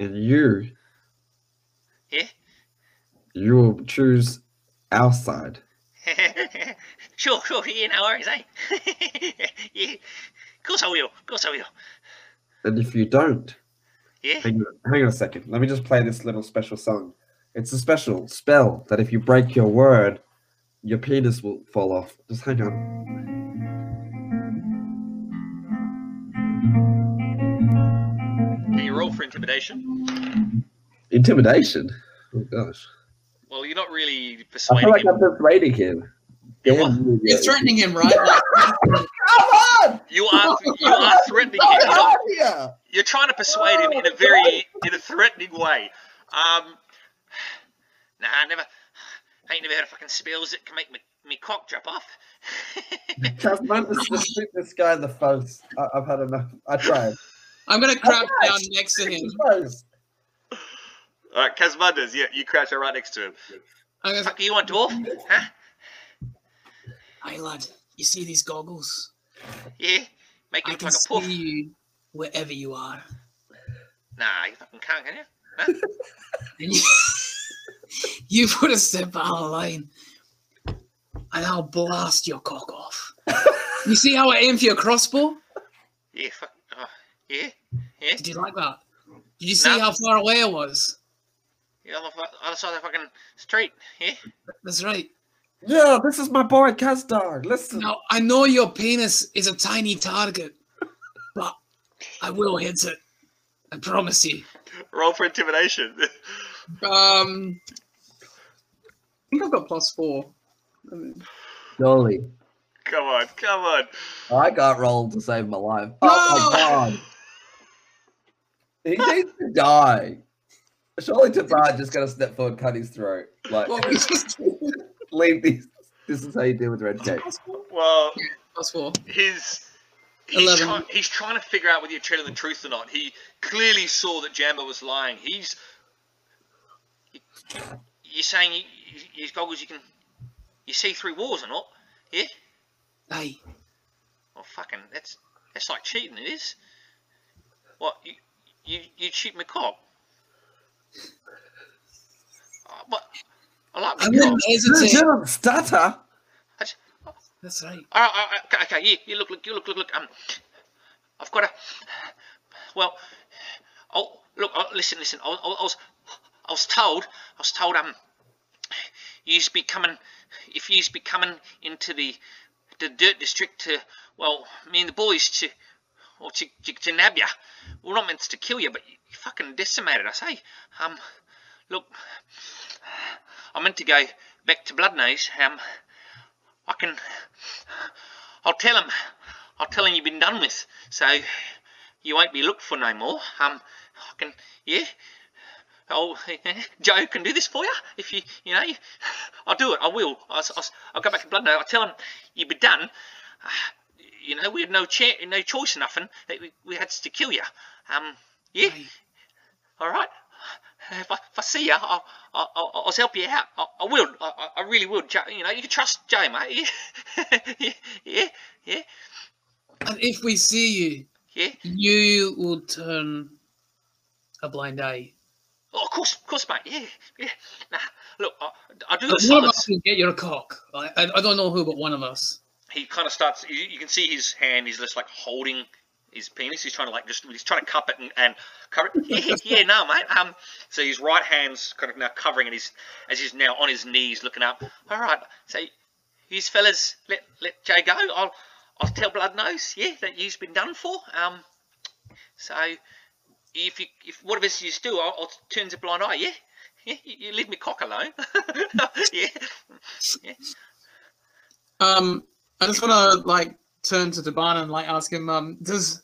And you, Yeah? you will choose our side. <laughs> sure, sure. Yeah, no worries, eh? <laughs> yeah. Of course I will. Of course I will. And if you don't, Yeah? hang on, hang on a second. Let me just play this little special song. It's a special spell that if you break your word, your penis will fall off. Just hang on. Can you roll for intimidation? Intimidation. Oh gosh. Well, you're not really persuading. I feel like him. I'm persuading him. You Damn what? you, You're threatening him, right? Like, <laughs> Come on! You are you are threatening him. You're, not- you're trying to persuade him in a very in a threatening way. Um, nah, I never. I ain't never heard of fucking spells that can make me, me cock drop off. Tasman, just, just shoot this guy in the face. I, I've had enough. I tried. I'm gonna crouch down next to him. <laughs> Face. All right, Casmunders, yeah, you crouch right next to him. I'm gonna say, Fuck, you want dwarf? Huh? Hey lad, you see these goggles? Yeah, make I him can like a see you wherever you are. Nah, you fucking can't, can you? And <laughs> you, <laughs> <laughs> you put a step out of the line, and I'll blast your cock off. you see how I aim for your crossbow? Yeah, fuck. Oh, yeah, yeah. Did you like that? Did you see No. how far away I was? Yeah, on the fu- other side of the fucking street. Yeah. That's right. Yeah, this is my boy Kazdar. Listen. Now I know your penis is a tiny target, but I will hit it. I promise you. Roll for intimidation. Um, I think I've got plus four. Surely. come on, come on. I got rolled to save my life. Oh my god. He needs to die. Surely Tazar just gonna step forward, cut his throat. Like, What was this? leave these. This is how you deal with red cape. Well, plus four. his. He's, Eleven. try, he's trying to figure out whether you're telling the truth or not. He clearly saw that Jambo was lying. He's. You're saying you, you, his goggles you can. You see through walls or not? Yeah? Hey, Well, fucking. That's that's like cheating, it is. What? You, you, you'd shoot my cock? Uh, but I like I my cock. wouldn't hesitate. Didn't stutter. That's right. All right, all right, okay, okay, yeah, yeah, look, look, you look, look, look. Um, I've got a. Well, oh, look, oh, listen, listen. I, I, I was, I was told, I was told, um, you'd be coming, if you'd be coming into the, the dirt district to, well, me and the boys to, or to, to, to nab you. We're not meant to kill you, but you fucking decimated us, hey. Um, look, I meant to go back to Bloodnose. Um, I can. I'll tell him. I'll tell him you've been done with, so you won't be looked for no more. Um, I can. Yeah. Oh, <laughs> Joe can do this for you if you, you know. I'll do it. I will. I'll, I'll, I'll go back to Blood I'll tell him you've been done. You know, we had no cha- no choice or nothing. We, we had to kill you. Um, yeah. All right. If I, if I see you, I'll, I'll, I'll, help you out. I, I will. I, I- really will. You know, you can trust Jay, mate. <laughs> Yeah, yeah, yeah, and if we see you, yeah. you will turn a blind eye. Oh, of course, of course, mate. Yeah, yeah. Nah, look, I, I do. But the one of us will get your cock. I, I, I, don't know who, but one of us. He kind of starts. You, you can see his hand. He's just like holding his penis. He's trying to like just. He's trying to cup it and, and cover it. Yeah, yeah, no, mate. Um, so his right hand's kind of now covering, and he's as he's now on his knees looking up. All right. So, you fellas, let let Jay go. I'll I'll tell Blood Nose. Yeah, that you've been done for. Um, so if you if what of us you do, I'll, I'll turn a blind eye. Yeah. Yeah, you, you leave me cock alone. <laughs> yeah, yeah. Um, I just want to like turn to Taban and like ask him. Um, does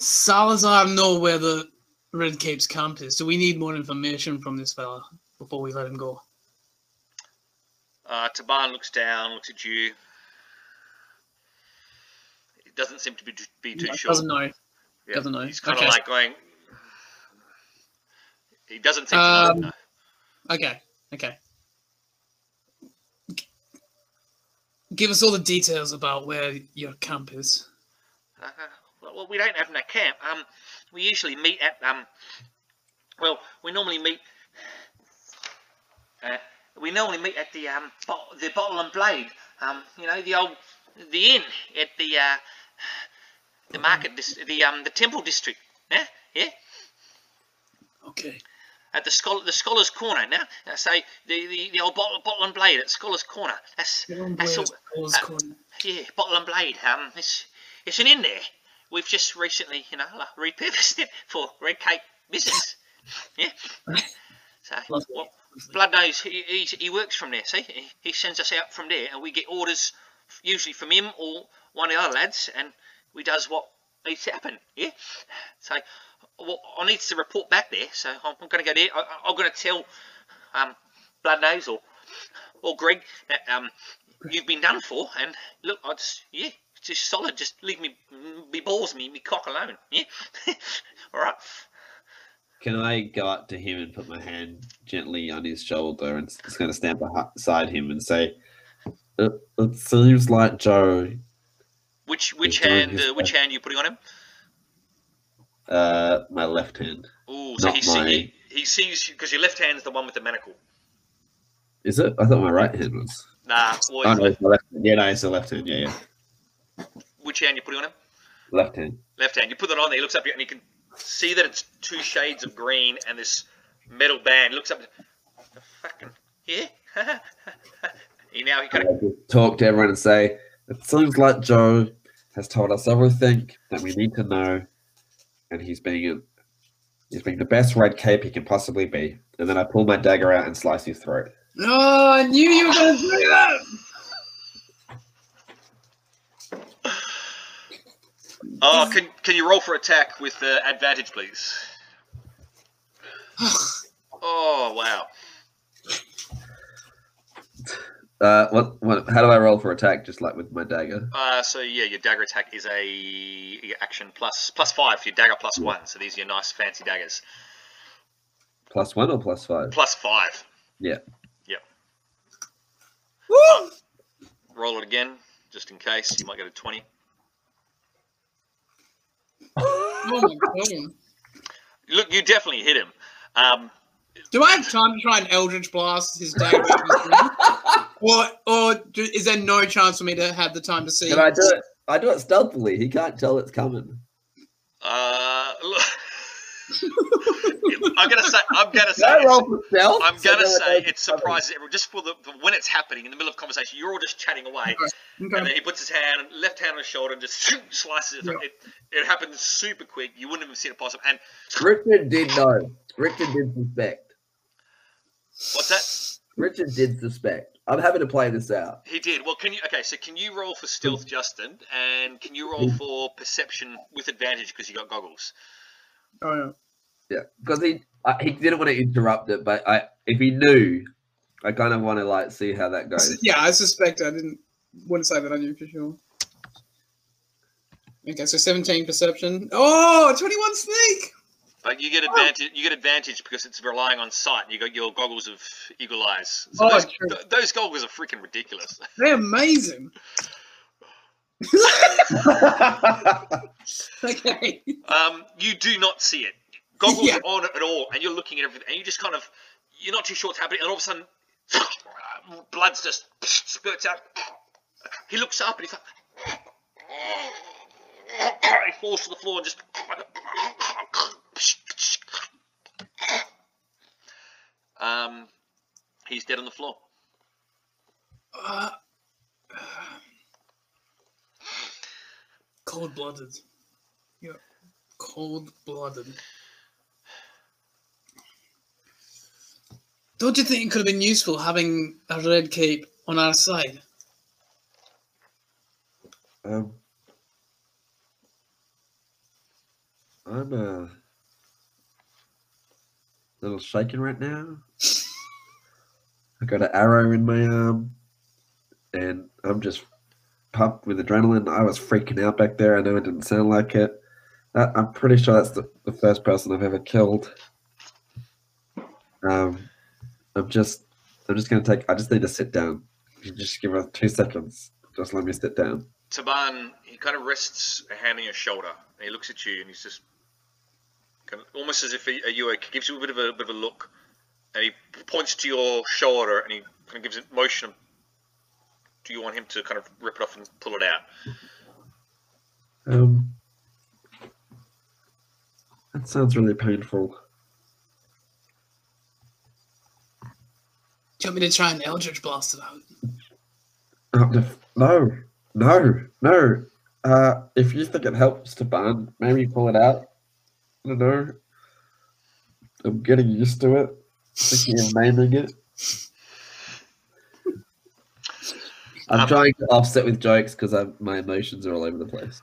Salhazar know where the Red Cape's camp is? Do we need more information from this fella before we let him go? Uh, Taban looks down, looks at you. It doesn't seem to be, be too sure. Doesn't know. Yeah, Doesn't know. He's kind Okay. of like going. He doesn't think. Um, to know. Okay, okay. Give us all the details about where your camp is. Uh, well, we don't have no camp. Um, we usually meet at um. Well, we normally meet. Uh, we normally meet at the um bo- the bottle and blade. Um, you know the old the inn at the uh the market dis- the um the temple district. Yeah, yeah. Okay. At the scholar the scholars corner. Now, I say the, the the old bottle bottle and blade at scholars corner. That's that's all. uh, Yeah, bottle and blade. Um, it's it's an inn there. We've just recently, you know, like, repurposed it for red cape business. <laughs> yeah. So, <laughs> Lovely. well, Blood Nose he, he's, he works from there. See, he, he sends us out from there, and we get orders usually from him or one of the other lads, and we does what needs to happen. Yeah. So, well, I need to report back there. So I'm, I'm going to go there. I, I'm going to tell um, Blood Nose or or Greg that um, you've been done for, and look, I just yeah, just solid. Just leave me, me balls, me, me cock alone. Yeah. <laughs> All right. Can I go up to him and put my hand gently on his shoulder and just going to stand beside him and say, it, it seems like Joe, Which which hand? Uh, which hand you putting on him? Uh, my left hand. Oh, so he, see, my- he he sees because your left hand's the one with the manacle. Is it? I thought my right hand was. Nah. Well, Oh, no, it's my left hand. Yeah, no, it's the left hand. Yeah, yeah. Which hand you putting on him? Left hand. Left hand. You put that on there. He looks up and he can see that it's two shades of green and this metal band. He looks up. The fucking yeah. <laughs> he now he kind of talk to everyone and say, it seems like Joe has told us everything that we need to know, and he's being a, he's being the best red cape he can possibly be. And then I pull my dagger out and slice his throat. No, I knew you were going to do that. Oh, can can you roll for attack with uh, advantage, please? <sighs> Oh wow. Uh, what, what? How do I roll for attack? Just like with my dagger. Uh, so yeah, your dagger attack is a your action plus plus five. Your dagger plus one. So these are your nice fancy daggers. Plus one or plus five? Plus five. Yeah. Woo! Roll it again, just in case. You might get a twenty. <laughs> Oh my god. Look, you definitely hit him. Um, Do I have time to try and Eldritch Blast his dagger? <laughs> into or or do, is there no chance for me to have the time to see? Can I do it? I do it stealthily. He can't tell it's coming. uh, look, <laughs> I'm gonna say. I'm gonna say. Can I roll it's- for stealth? I'm So gonna say it it's coming? surprises everyone just for the for when it's happening in the middle of conversation. You're all just chatting away, and Okay. then he puts his hand, left hand on his shoulder, and just slices it. Yeah. It, it happens super quick. You wouldn't have seen it possible. And Richard did know. Richard did suspect. what's that? Richard did suspect. I'm having to play this out. He did. Well, can you? Okay, so can you roll for stealth, Justin? And can you roll mm-hmm. for perception with advantage because you got goggles? Oh, yeah. Yeah, because he I, he didn't want to interrupt it, but I if he knew, I kind of want to like see how that goes. <laughs> Yeah, I suspect I didn't wouldn't say that I knew for sure. Okay, so 17 perception. Oh, 21 sneak. But you get advantage. You get advantage because it's relying on sight. You got your goggles of eagle eyes. So Oh, those, true. th- those goggles are freaking ridiculous. <laughs> They're amazing. <laughs> Okay. Um, you do not see it. Goggles Yeah. are on at all, and you're looking at everything, and you just kind of, you're not too sure what's happening, and all of a sudden, <laughs> blood's just spurts out. He looks up and he's like, he falls to the floor and just. Um, he's dead on the floor. Uh, cold blooded. Yeah. Cold blooded. Don't you think it could have been useful having a red cape on our side? Um, I'm a little shaken right now. I got an arrow in my arm, and I'm just pumped with adrenaline. I was freaking out back there. I know it didn't sound like it, Uh, I'm pretty sure that's the, the first person I've ever killed. Um, I'm just, I'm just gonna take. I just need to sit down. You just give us two seconds. Just let me sit down. Taban, he kind of rests a hand on your shoulder, and he looks at you, and he's just kind of, almost as if he, are you okay? Gives you a bit of a bit of a look, and he points to your shoulder, and he kind of gives a motion. Do you want him to kind of rip it off and pull it out? Um, that sounds really painful. Do you want me to try and Eldritch Blast it out? Oh, no, no, no. Uh, if you think it helps to burn, maybe pull it out. I don't know. I'm getting used to it. Thinking of naming it. I'm Um, trying to offset with jokes because my emotions are all over the place.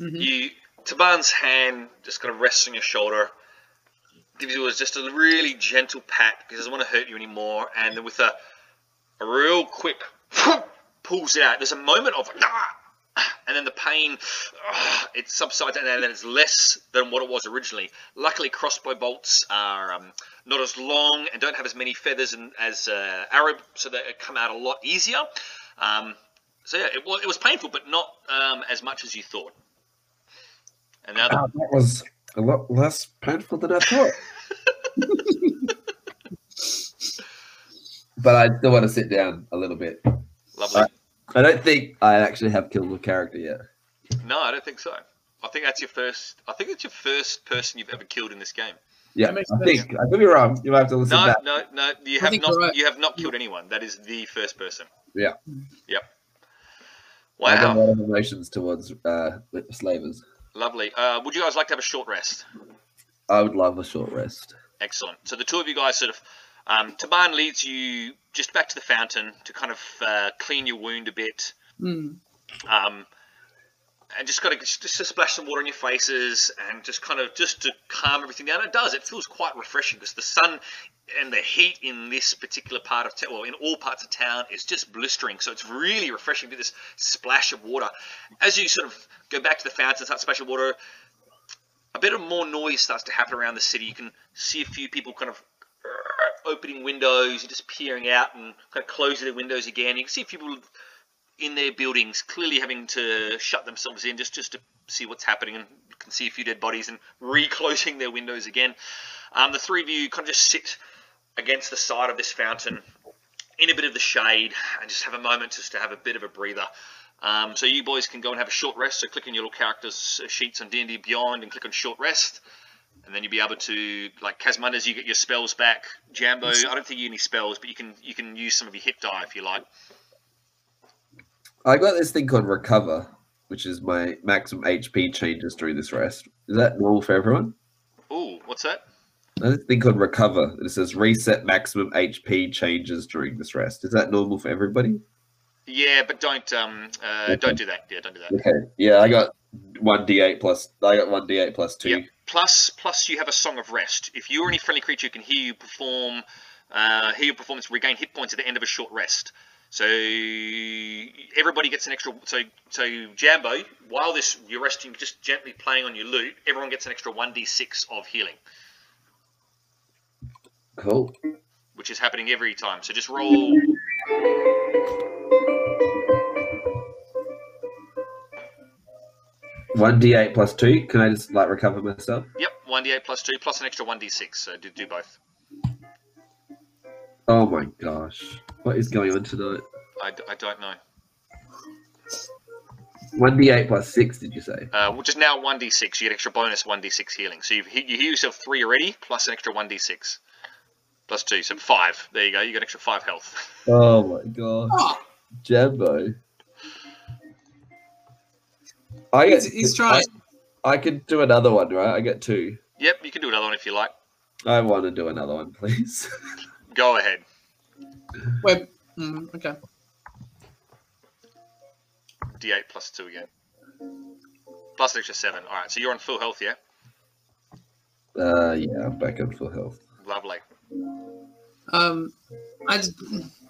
Mhm. You, Taban's hand just kind of rests on your shoulder, gives you just a really gentle pat because he doesn't want to hurt you anymore, and then with a, a real quick <sniffs> pulls it out. There's a moment of "Ah!" And then the pain ah, it subsides and then it's less than what it was originally. Luckily, crossbow bolts are um, not as long and don't have as many feathers and, as uh, arrow, so they come out a lot easier. Um, so yeah, it was, it was painful, but not um, as much as you thought. And now Wow, that was a lot less painful than I thought. <laughs> but I still want to sit down a little bit. Lovely. I don't think I actually have killed a character yet. No, I don't think so. I think that's your first. I think it's your first person you've ever killed in this game. Yeah, That makes I sense. think I could be wrong. You might have to listen No, back. no, no. You have not. you're right. You have not killed anyone. That is the first person. Yeah. Yep. I have a Wow. lot of emotions towards uh, slavers. Lovely. Uh, would you guys like to have a short rest? I would love a short rest. Excellent. So the two of you guys sort of. Um, Taban leads you just back to the fountain to kind of uh, clean your wound a bit. Hmm. um, and just got to just to splash some water on your faces and just kind of just to calm everything down. It does. It feels quite refreshing because the sun and the heat in this particular part of town, well, in all parts of town, is just blistering. So it's really refreshing to this splash of water. As you sort of go back to the fountain, and start splashing water, a bit of more noise starts to happen around the city. You can see a few people kind of opening windows and just peering out and kind of closing their windows again. You can see people in their buildings, clearly having to shut themselves in just, just to see what's happening, and can see a few dead bodies and <laughs> reclosing their windows again. Um, the three of you kind of just sit against the side of this fountain in a bit of the shade and just have a moment just to have a bit of a breather. Um, so you boys can go and have a short rest. So click on your little characters uh, sheets on D&D Beyond and click on short rest. And then you'll be able to, like Casmundas, you get your spells back. Jambo, I don't think you need spells, but you can you can use some of your hit die if you like. I got this thing called recover, which is my maximum HP changes during this rest. Is that normal for everyone? Ooh, what's that? There's this thing called recover. It says reset maximum HP changes during this rest. Is that normal for everybody? Yeah, but don't um uh, Okay. don't do that. Yeah, don't do that. Okay. Yeah, I got one D8 plus. I got one D8 plus two. Yeah. Plus, plus you have a song of rest. If you or any friendly creature can hear you perform, uh, hear your performance, regain hit points at the end of a short rest. So everybody gets an extra. So so Jambo, while this you're resting, just gently playing on your lute, everyone gets an extra one d6 of healing, Cool. which is happening every time. So just roll. One D8 plus two. Can I just like recover myself? Yep, one d8 plus two, plus an extra one d6. So do do both. Oh my gosh. What is going on tonight? I, I don't know. One D8 plus six, did you say? Uh, which is now 1d6. You get extra bonus 1d6 healing. So you've, you heal yourself 3 already, plus an extra 1d6. Plus 2, so 5. There you go. You got extra 5 health. <laughs> Oh my gosh. Oh, Jambo. I get, he's, he's trying. I, I could do another one, right? I get two. yep, you can do another one if you like. I want to do another one, please. <laughs> Go ahead. Wait. mm, okay. D8 plus 2 again. Plus an extra 7. Alright, so you're on full health, yeah? Uh, yeah, I'm back on full health. Lovely. Um, I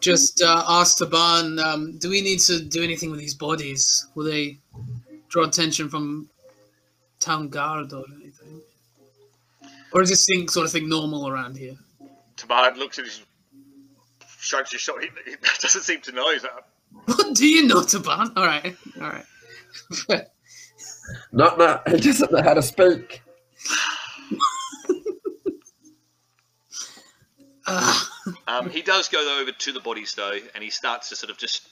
just uh, asked Taban, um, do we need to do anything with these bodies? Will they draw attention from town guard or anything? Or is this thing sort of thing normal around here? Taban looks at his, shrugs his shoulder. He, <laughs> he doesn't seem to know. He's like, What do you know, Taban? All right, all right. <laughs> Not, not. He doesn't know how to speak. <sighs> Um, he does go over to the bodies though, and he starts to sort of just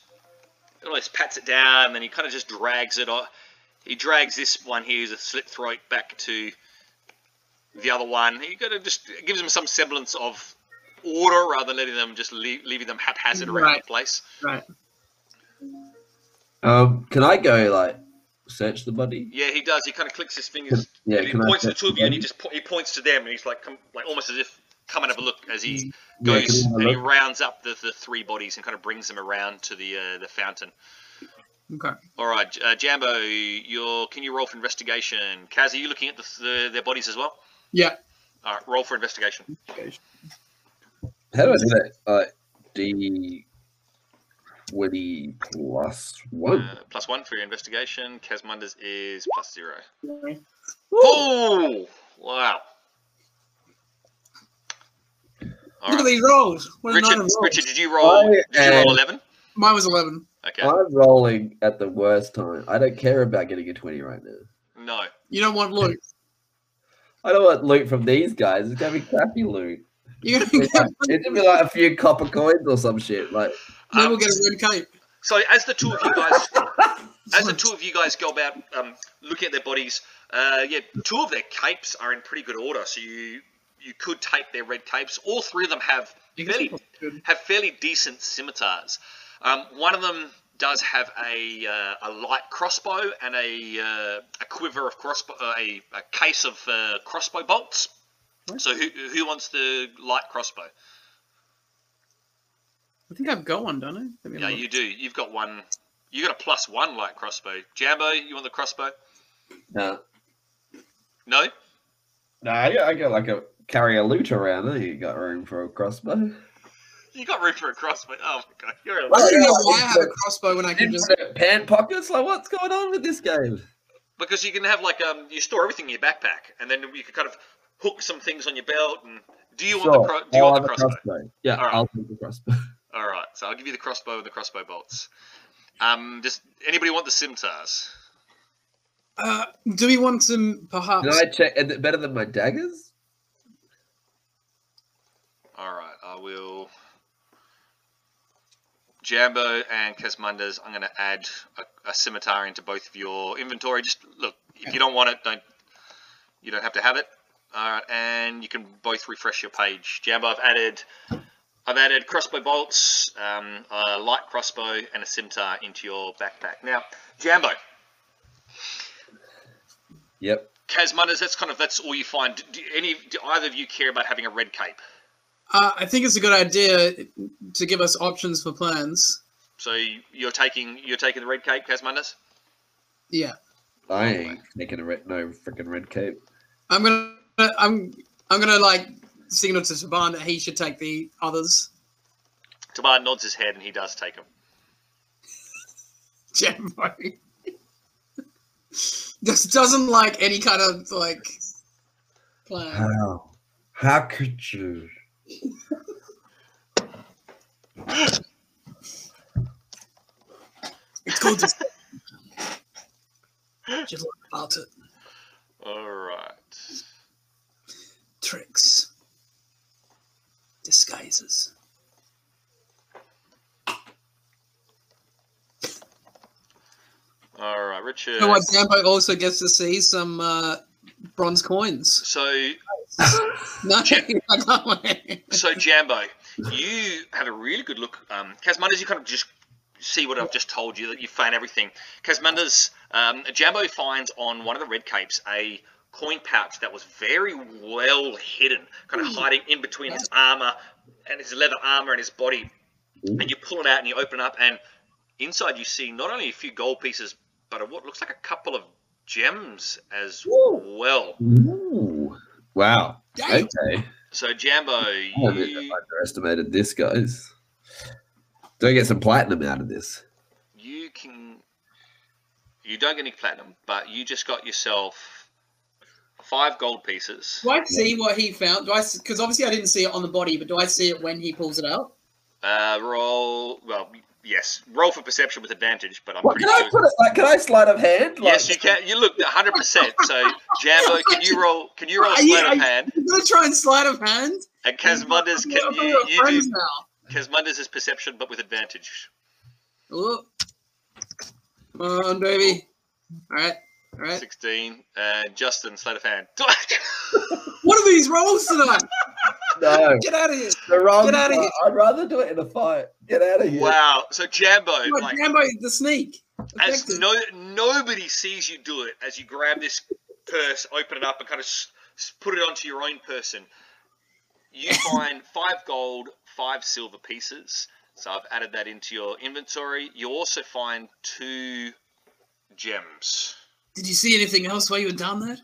almost pats it down, and then he kind of just drags it. off. He drags this one here, the slit throat, back to the other one. He kind of just gives them some semblance of order rather than letting them just leave, leaving them haphazard around Right. the place. right. Um, can I go like search the body? Yeah, he does. He kind of clicks his fingers. Yeah, and he can I points to the two of you, and he just po- he points to them, and he's like, come, like almost as if come and have a look as he goes can I have a and he rounds up the, the three bodies and kind of brings them around to the uh, the fountain. Okay. All right, uh, Jambo, you're can you roll for investigation? Kaz, are you looking at the, the, their bodies as well? Yeah. All right, roll for investigation. How do I do that? Uh, D twenty plus one. Uh, plus one for your investigation. Casmunders is plus zero. Woo! Oh, wow. All Look at these rolls. What a night Richard. Richard, did you roll? I Did you roll eleven? Mine was 11. Okay. I'm rolling at the worst time. I don't care about getting a twenty right now. No. You don't want loot. I don't want loot from these guys. It's gonna be crappy loot. You're It's going to like- it's gonna be like a few copper coins or some shit. Like Maybe Um, we'll get a red cape. So as the two of you guys, <laughs> as the two of you guys go about um, looking at their bodies, uh, yeah, two of their capes are in pretty good order. So you you could take their red capes. All three of them have fairly have fairly decent scimitars. Um, one of them does have a uh, a light crossbow and a uh, a quiver of crossbow, uh, a, a case of uh, crossbow bolts. So who who wants the light crossbow? I think I've got one, don't I? Yeah, look. you do. You've got one. You got a plus one light crossbow. Jambo, you want the crossbow? no, No. no, I got, I got like a carry a loot around. I you got room for a crossbow. You got room for a crossbow. Oh my god, you're a I don't know why I have a crossbow when I can just. Infinite pan pockets. Like what's going on with this game? because you can have like um you store everything in your backpack and then you can kind of hook some things on your belt and do you want the cro- do you I'll want the have a crossbow? Yeah, All right. I'll take the crossbow. <laughs> All right, so I'll give you the crossbow and the crossbow bolts. Um, just anybody want the scimitars? Uh, do we want some perhaps? Can I check? Is it better than my daggers? All right, I will. Jambo and Casmunders, I'm going to add a, a scimitar into both of your inventory. Just look, if you don't want it, don't. You don't have to have it. All right, and you can both refresh your page. Jambo, I've added. I've added crossbow bolts, um, a light crossbow, and a scimitar into your backpack. Now, Jambo, Yep. Casmunders, that's kind of that's all you find. Do, do any do either of you care about having a red cape? Uh, I think it's a good idea to give us options for plans. So you- you're taking you're taking the red cape, Casmunders? Yeah, I ain't taking a red, no freaking red cape. I'm gonna, I'm, I'm gonna like signal to Taban that he should take the others. Taban nods his head and he does take them. <laughs> Jambo. Just <laughs> doesn't like any kind of like plan. How? How could you? <laughs> It's called just, just learn about it. All right. Tricks, disguises. All right, Richard. You know what? Jambo also gets to see some uh, bronze coins. So, <laughs> No, I <laughs> so Jambo, you have a really good look. Um, Casmunders, you kind of just see what I've just told you that you found everything. Casmunders, um, Jambo finds on one of the red capes a coin pouch that was very well hidden, kind of hiding in between his armor and his leather armor and his body. And you pull it out and you open it up, and inside you see not only a few gold pieces, but a, what looks like a couple of gems as well. Ooh. Wow. Damn. Okay. So Jambo, I you underestimated this, guys. Do I get some platinum out of this? you can you don't get any platinum, but you just got yourself five gold pieces. Do I see what he found? Do I? Because obviously I didn't see it on the body, but do I see it when he pulls it out? Uh, roll. Well, yes. Roll for perception with advantage, but I'm What, pretty can I put it like? Can I slide of hand? Like, Yes, you can. You look 100. percent So, Jambo, <laughs> can you roll? Can you roll you- sleight are of hand? You're gonna try and slide of hand. And Casmunders, I'm can you? You do. now. Casmunders is perception, but with advantage. Look. Come on, baby. All right. All right. 16. And Justin, sleight of hand. <laughs> <laughs> What are these rolls tonight? No, Get out of here. the wrong. Get outta fight. here. I'd rather do it in a fight. Get out of here. wow. So Jambo, Come on, like, Jambo, the sneak. as no nobody sees you do it as you grab this purse, open it up, and kind of s- s- put it onto your own person. You <laughs> find five gold, five silver pieces. So I've added that into your inventory. You also find two gems. Did you see anything else while you were down there?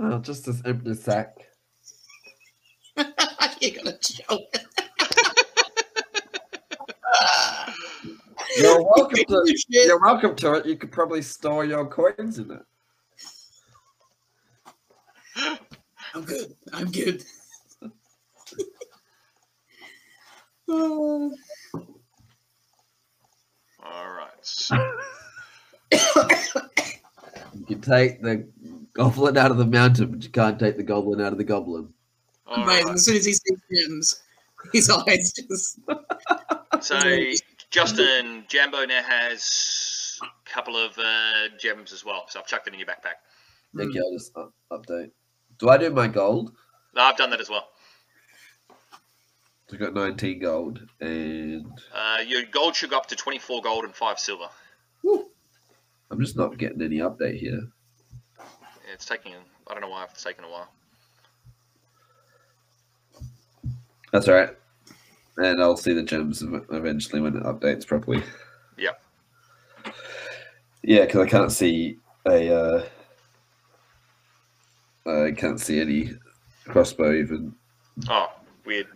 Oh, just this empty sack. <laughs> You're gonna choke. <laughs> You're welcome to. <laughs> You're welcome to it. You could probably store your coins in it. I'm good. I'm good. Oh. All right. <coughs> You can take the goblin out of the mountain, but you can't take the goblin out of the goblin. All Amazing. right. As soon as he sees gems, his <laughs> eyes just. <laughs> So Justin Jambo now has a couple of uh, gems as well. So I've chucked it in your backpack. Thank you. I'll just up- update. Do I do my gold? No, I've done that as well. I've got 19 gold and Uh, your gold should go up to 24 gold and 5 silver. Woo. I'm just not getting any update here. It's taking, I don't know why it's taken a while. That's all right. And I'll see the gems eventually when it updates properly. Yeah. Yeah, because I can't see a. Uh, I can't see any crossbow even. Oh, weird.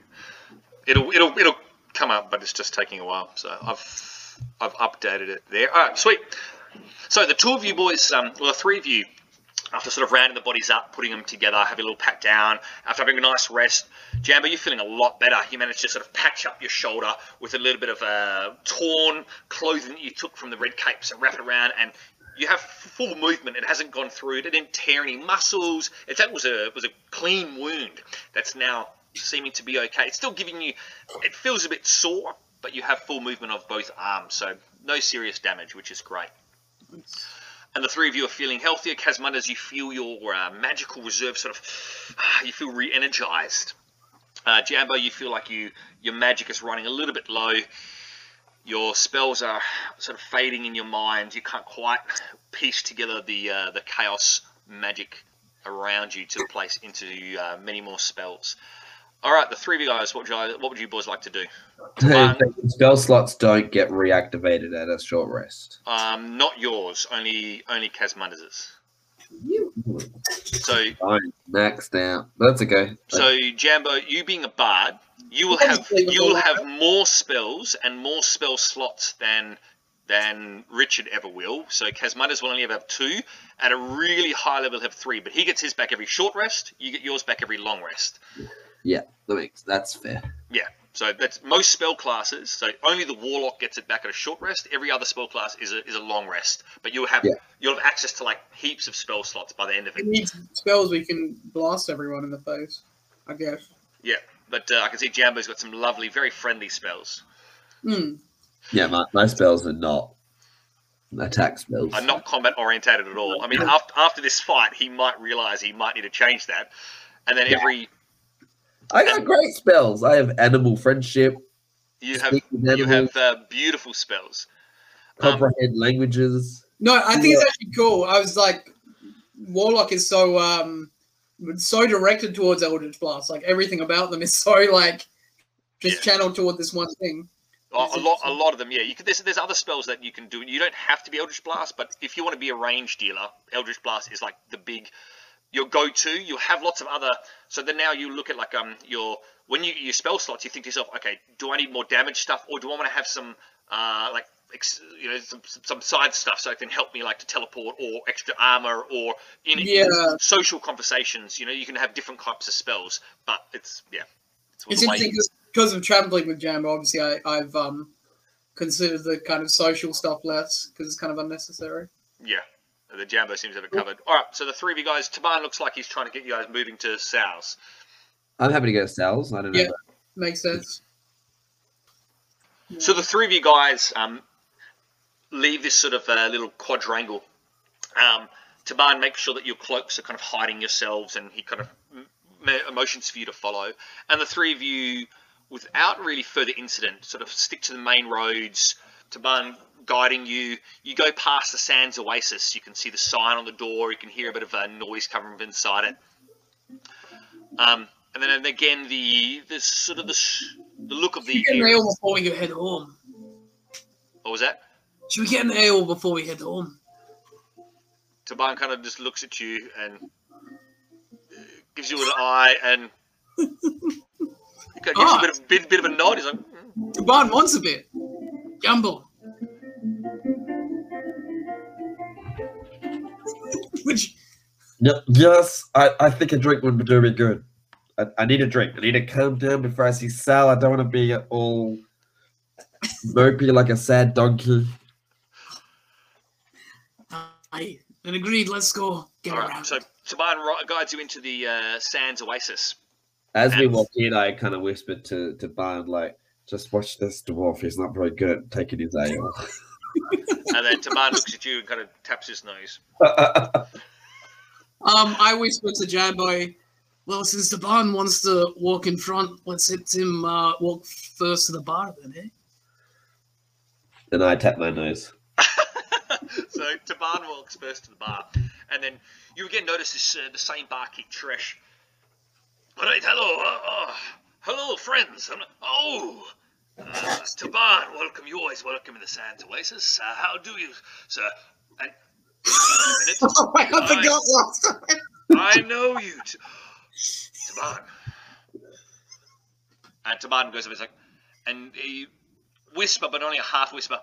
It'll, it'll, it'll come up, but it's just taking a while. So I've, I've updated it there. All right, sweet. So the two of you boys, um, well, the three of you, after sort of rounding the bodies up, putting them together, having a little pat down, after having a nice rest, Jambo, you're feeling a lot better. You managed to sort of patch up your shoulder with a little bit of uh, torn clothing that you took from the red cape, so wrap it around, and you have full movement. It hasn't gone through. It didn't tear any muscles. It was a it was a clean wound that's now seeming to be okay. It's still giving you. It feels a bit sore, but you have full movement of both arms, so no serious damage, which is great. And the three of you are feeling healthier. Casmunders, you feel your uh, magical reserve sort of. you feel re-energized. Uh, Jambo, you feel like you your magic is running a little bit low. Your spells are sort of fading in your mind. You can't quite piece together the uh, the chaos magic around you to place into uh, many more spells. All right, the three of you guys, what would you, what would you boys like to do? <laughs> Spell slots don't get reactivated at a short rest. Um, not yours, only only Casmunders's. So maxed out. That's okay. So Jambo, you being a bard, you will have you will have more spells and more spell slots than than Richard ever will. So Casmunders will only ever have two. At a really high level, have three. But he gets his back every short rest. You get yours back every long rest. Yeah, that makes that's fair. Yeah. So that's most spell classes. So only the warlock gets it back at a short rest. Every other spell class is a, is a long rest. But you'll have Yeah. you'll have access to like heaps of spell slots by the end of It it. needs spells we can blast everyone in the face. I guess. Yeah. But uh, I can see Jambo's got some lovely, very friendly spells. Hmm. Yeah, my, my spells are not attack spells. are not combat orientated at all. I mean, after, after this fight, he might realize he might need to change that. And then Yeah. every I got great spells. I have animal friendship, you have Speak you have uh, beautiful spells. Um, comprehend languages. No, I think it's actually cool. I was like, Warlock is so um, so directed towards Eldritch Blast. Like everything about them is <laughs> so like just Yeah. channeled toward this one thing. A, a lot, a lot of them, yeah. You could, there's, there's other spells that you can do. You don't have to be Eldritch Blast, but if you want to be a range dealer, Eldritch Blast is like the big, your go-to. You have lots of other. So then now you look at like um your when you your spell slots, you think to yourself, okay, do I need more damage stuff, or do I want to have some uh like ex- you know some, some side stuff so it can help me like to teleport or extra armor or in, in Yeah. social conversations. You know, you can have different types of spells, but it's yeah. It's, It's interesting because of traveling with Jambo. Obviously, I, I've um considered the kind of social stuff less because it's kind of unnecessary. Yeah, the Jambo seems to have it covered. All right, so the three of you guys, Taban looks like he's trying to get you guys moving to Sal's. I'm happy to go to Sal's. I don't know. Yeah. Makes sense. So the three of you guys um, leave this sort of uh, little quadrangle. Um, Taban makes sure that your cloaks are kind of hiding yourselves, and he kind of m- m- motions for you to follow. And the three of you, without really further incident, sort of stick to the main roads. Taban guiding you. You go past the Sands Oasis. You can see the sign on the door. You can hear a bit of a noise coming from inside it. Um, and then and again, the the sort of the, the look of the Should we get an ale before we head home? what was that? Should we get an ale before we head home? Taban kind of just looks at you and uh, gives you an eye and <laughs> gives you a bit of, bit, bit of a nod. He's like, "Mm." Taban wants a bit. Jumbo. Which No, yes, I, I think a drink would do me good. I, I need a drink. I need to calm down before I see Sal. I don't want to be all mopey like a sad donkey. I then agreed. Let's go get all around. right. So Taban ri- guides you into the uh, Sands Oasis. As we walk in, I kind of whispered to, to Barn, like, just watch this dwarf. He's not very good at taking his ale. <laughs> <laughs> And then Taban looks at you and kind of taps his nose. <laughs> Um, I whispered to Jambo, well, since the barn wants to walk in front, let's let him uh, walk first to the bar then, eh? and I tap my nose. <laughs> so Taban walks first to the bar, and then you again notice this uh, the same barkeep Tresh. All right, hello, uh, uh, hello, friends. I'm, oh, uh, Taban, welcome. You always welcome in the Sands Oasis. Uh, how do you, sir? And, wait a minute. <laughs> Oh, I Nice. forgot last time. I know you, T- Taban. And Taban goes up. He's like, and he whisper, but only a half whisper.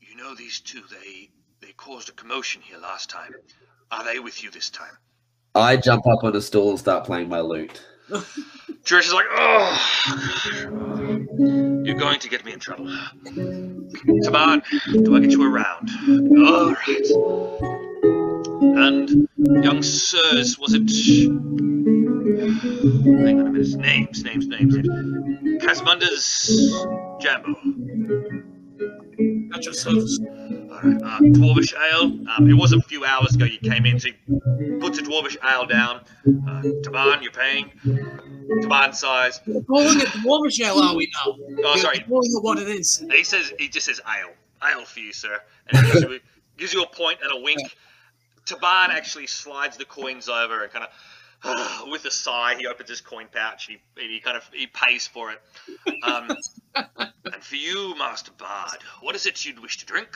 You know these two. They they caused a commotion here last time. Are they with you this time? I jump up on a stool and start playing my lute. Trish is like, oh, you're going to get me in trouble. Taban, do I get you around? All right. And young sirs, was it? Hang on a minute. Names, names, names, names. Jambo. At your service. Right. Uh, Dwarvish Ale. Um, it was a few hours ago you came in, so put the Dwarvish Ale down. Uh, Taban, you're paying. Taban size. We're calling it Dwarvish Ale, are we now? Oh, We're sorry. calling it what it is. He says he just says ale, ale for you, sir, and he gives you, gives you a point and a wink. Taban actually slides the coins over and kind of, <sighs> with a sigh, he opens his coin pouch. He he kind of he pays for it. Um, <laughs> and for you, Master Bard, what is it you'd wish to drink?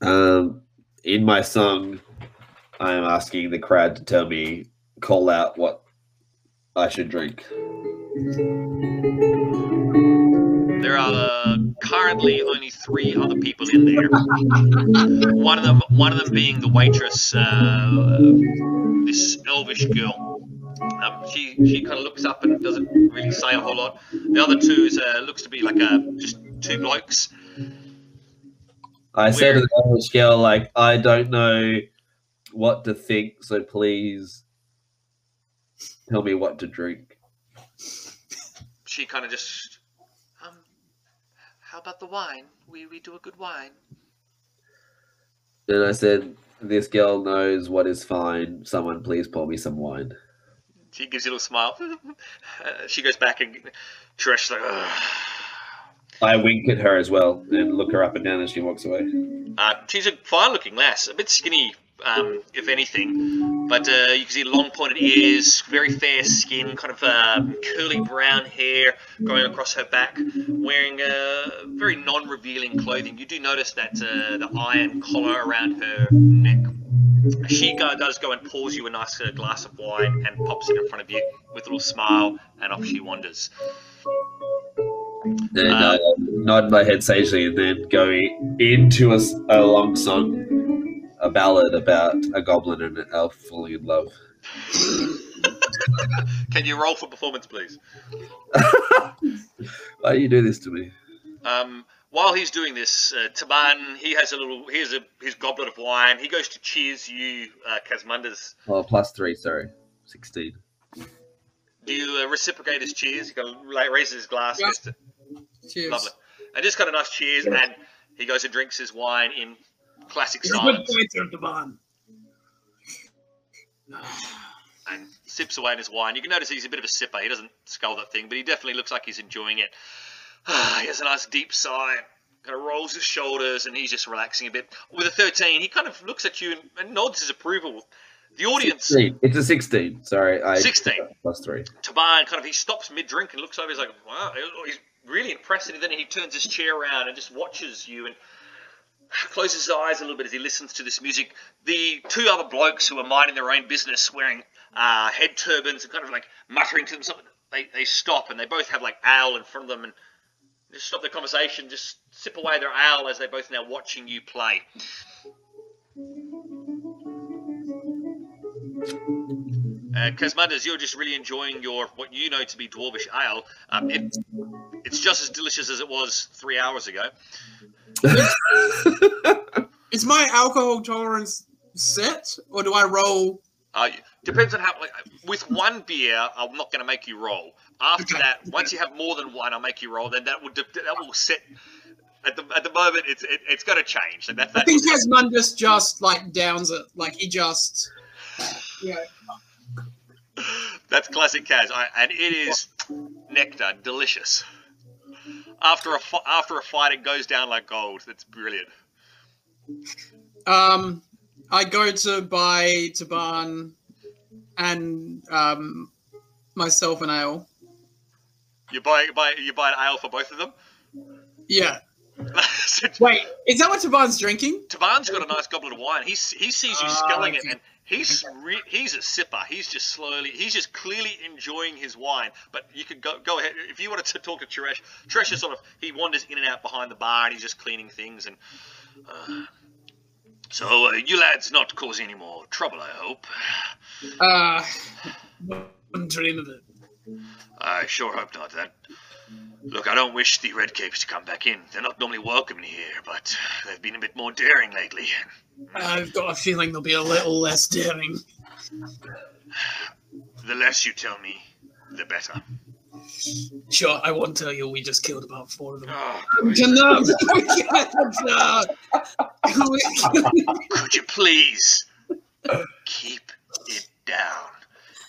Um, in my song, I am asking the crowd to tell me, call out what I should drink. There are uh, currently only three other people in there. One of them, one of them being the waitress, uh, this elvish girl. Um, she she kind of looks up and doesn't really say a whole lot. The other two is uh, looks to be like a just two blokes. I said to the English girl, like, I don't know what to think, so please tell me what to drink. She kind of just, how about the wine? We we do a good wine. And I said, This girl knows what is fine. Someone please pour me some wine. She gives you a little smile. uh, <laughs> she goes back and Trish like, Ugh. I wink at her as well and look her up and down as she walks away. Uh, she's a fine-looking lass, a bit skinny, um, if anything, but uh, you can see long pointed ears, very fair skin, kind of um, curly brown hair going across her back, wearing uh, very non-revealing clothing. You do notice that uh, the iron collar around her neck. She does go and pours you a nice uh, glass of wine and pops it in front of you with a little smile, and off she wanders. and uh, nod my head sagely, and then go into a long song, a ballad about a goblin and an elf falling in love. Can you roll for performance, please? <laughs> Why do you do this to me? Um, while he's doing this, uh, Taban, he has a little, here's a his goblet of wine. He goes to cheers you, uh, Casmunders. Oh, plus three, sorry, sixteen. Do you uh, reciprocate his cheers? He kind of like, raises his glass. Yeah. Just to, Cheers. lovely. And just kind of nice cheers, and he goes and drinks his wine in classic You're good pointer, Devon. <sighs> and sips away on his wine. You can notice he's a bit of a sipper. He doesn't scull that thing, but he definitely looks like he's enjoying it. <sighs> he has a nice deep sigh, kind of rolls his shoulders, and he's just relaxing a bit. With a 13, he kind of looks at you and, and nods his approval. The audience, 16. It's a sixteen. Sorry, I 16. plus three. Taban kind of he stops mid drink and looks over. He's like, "Wow!" He's really impressed. And then he turns his chair around and just watches you and closes his eyes a little bit as he listens to this music. The two other blokes who are minding their own business, wearing uh, head turbans and kind of like muttering to themselves, they they stop and they both have like ale in front of them and just stop their conversation, just sip away their ale as they're both now watching you play. Uh, Casmunders, you're just really enjoying your what you know to be dwarvish ale. Um, it, it's just as delicious as it was three hours ago. <laughs> Is my alcohol tolerance set, or do I roll? Uh, depends on how. Like, with one beer, I'm not going to make you roll. After that, once you have more than one, I'll make you roll. Then that will that will set. At the at the moment, it's it, has got to change. Like that, I think Casmunders just like downs it, like he just, <sighs> yeah. That's classic Kaz, I, and it is nectar, delicious. After a after a fight, it goes down like gold. That's brilliant. Um, I go to buy Taban and um myself an ale. You buy you buy you buy an ale for both of them. Yeah. <laughs> So Wait, is that what Taban's drinking? Taban's got a nice goblet of wine. He he sees you Ah, sculling it, and he's re- he's a sipper. He's just slowly. He's just clearly enjoying his wine. But you could go go ahead if you wanted to talk to Tresh. Tresh is sort of he wanders in and out behind the bar, and he's just cleaning things. And uh, so uh, you lads not cause any more trouble, I hope. Uh, wouldn't dream of it. I sure hope not. That look, I don't wish the Red Capes to come back in. They're not normally welcome here, but they've been a bit more daring lately. I've got a feeling they'll be a little less daring. The less you tell me, the better. Sure, I won't tell you. We just killed about four of them. Oh, <laughs> No, we can't, could you please keep it down?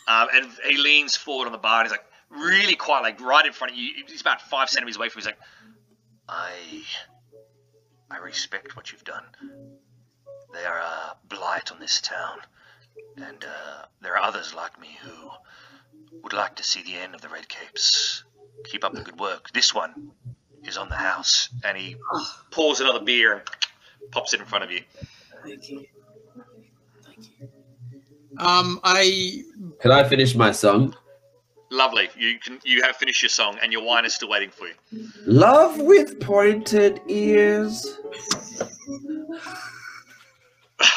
Um, and he leans forward on the bar and he's like, really quiet, like right in front of you. He's about five centimeters away from you. He's like, I, I respect what you've done. They are a blight on this town, and uh, there are others like me who would like to see the end of the Red Capes. Keep up the good work. This one is on the house, and he pours another beer and pops it in front of you. Thank you. Thank you. Um, I Can I finish my song? Lovely. You can you have finished your song, and your wine is still waiting for you. Love with pointed ears.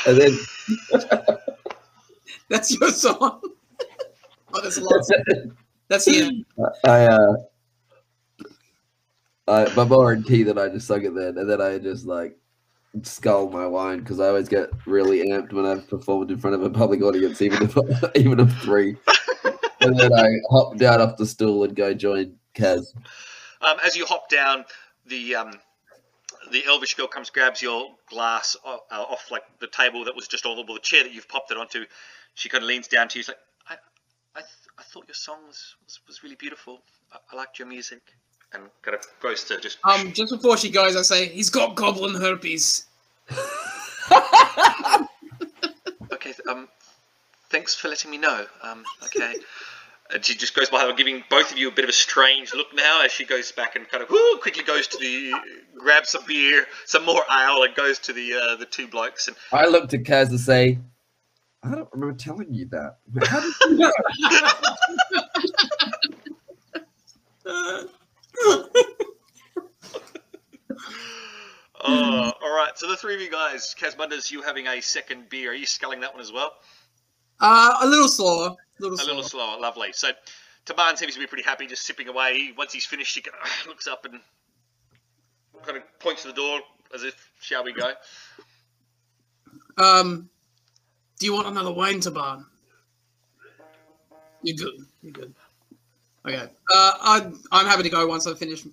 And then <laughs> that's your song. <laughs> oh, that's the. That's the end. I uh I my more in key that I just sung it then and then I just like scull my wine because I always get really amped when I've performed in front of a public audience, even if <laughs> even of three. And then I hop down off the stool and go join Kaz. Um, as you hop down, the um, the elvish girl comes, grabs your glass off, uh, off like the table that was just on the, chair that you've popped it onto. She kind of leans down to you. She's like, I, I, th- I thought your song was, was, was really beautiful. I, I liked your music. And kind of goes to just. Um, just before she goes, I say he's got goblin herpes. <laughs> okay, th- um, thanks for letting me know. Um, okay. <laughs> And she just goes by giving both of you a bit of a strange look now as she goes back and kind of whoo, quickly goes to the grabs some beer, some more ale, and goes to the uh, the two blokes. And I looked at Kaz and say, I don't remember telling you that. How did you know? Oh, all right. So the three of you guys, Kaz wonders you having a second beer. Are you sculling that one as well? Uh, a little slower. A little A slower. little slower, lovely. So Taban seems to be pretty happy, just sipping away. Once he's finished, he kind of <sighs> looks up and kind of points to the door as if, "Shall we go?" Um, do you want another wine, Taban? You're good. You're good. Okay. Uh, I'm I'm happy to go once I finish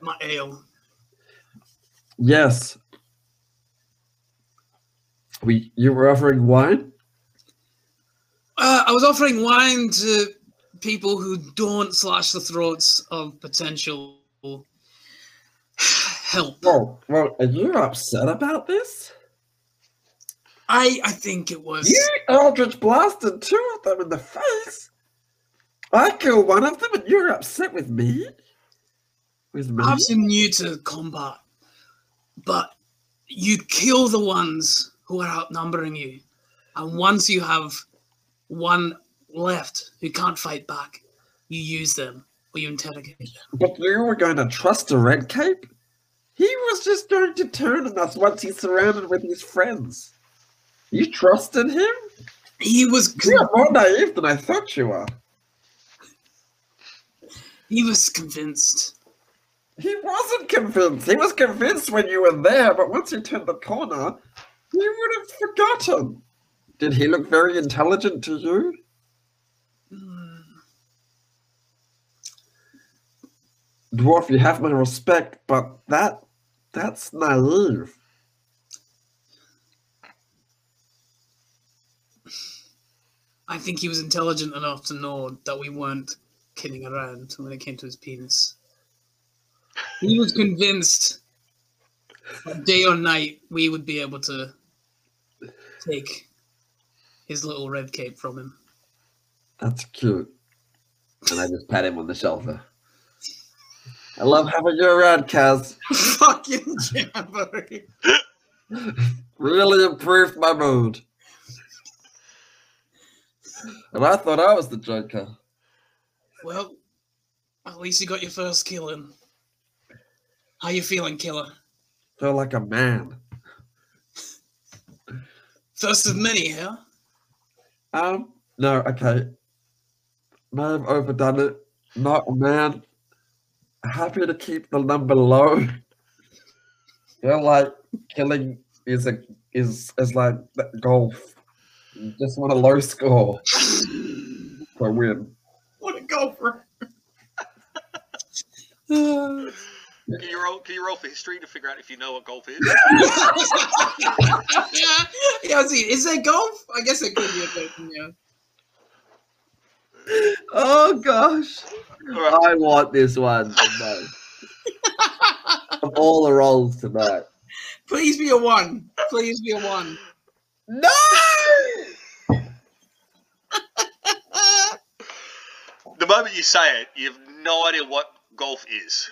my ale. Yes. We you were offering wine? Uh, I was offering wine to people who don't slash the throats of potential <sighs> help. Well, well, are you upset about this? I I think it was. You Eldritch blasted two of them in the face. I killed one of them and you're upset with me? With me? I'm new to combat, but you kill the ones who are outnumbering you, and once you have one left who can't fight back, you use them or you interrogate them. But you were going to trust a red cape? He was just going to turn on us once he's surrounded with his friends. You trusted him? He was con- You're more naive than I thought you were. he was convinced. He wasn't convinced. He was convinced when you were there, but once you turned the corner, he would have forgotten. Did he look very intelligent to you? Hmm, Dwarf, you have my respect, but that that's naive. I think he was intelligent enough to know that we weren't kidding around when it came to his penis. He was convinced that day or night we would be able to take his little red cape from him. That's cute. And I just pat him on the shoulder. I love having you around, Kaz. <laughs> Fucking jamboree. Really improved my mood. And I thought I was the Joker. Well, at least you got your first kill in. How you feeling, killer? Feel like a man. First of many, huh? Um, no, okay. May have overdone it. Not a man. Happy to keep the number low. <laughs> Feel like killing is a is is like golf. You just want a low score <laughs> for win. What a gopher. <sighs> <sighs> <laughs> Can you roll? Can you roll for history to figure out if you know what golf is? yeah, see, is that golf? I guess it could be a thing, yeah. Oh gosh. All right. I want this one tonight. of all the rolls tonight. Please be a one. Please be a one. No! The moment you say it, you have no idea what golf is.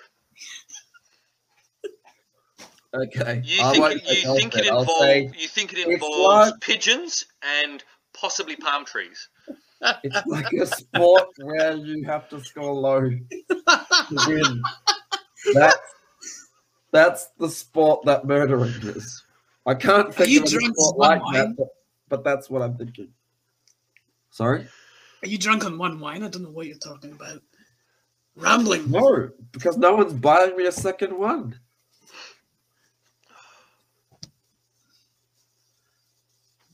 Okay. You I think say you think then. it I'll involves you think it involves like- pigeons and possibly palm trees. it's <laughs> like a sport where you have to score low to win. That's that's the sport that murdering is. I can't think you of a drunk sport as one like that, but, but that's what I'm thinking. Sorry? Are you drunk on one wine? I don't know what you're talking about. Rambling. No, because no one's buying me a second one.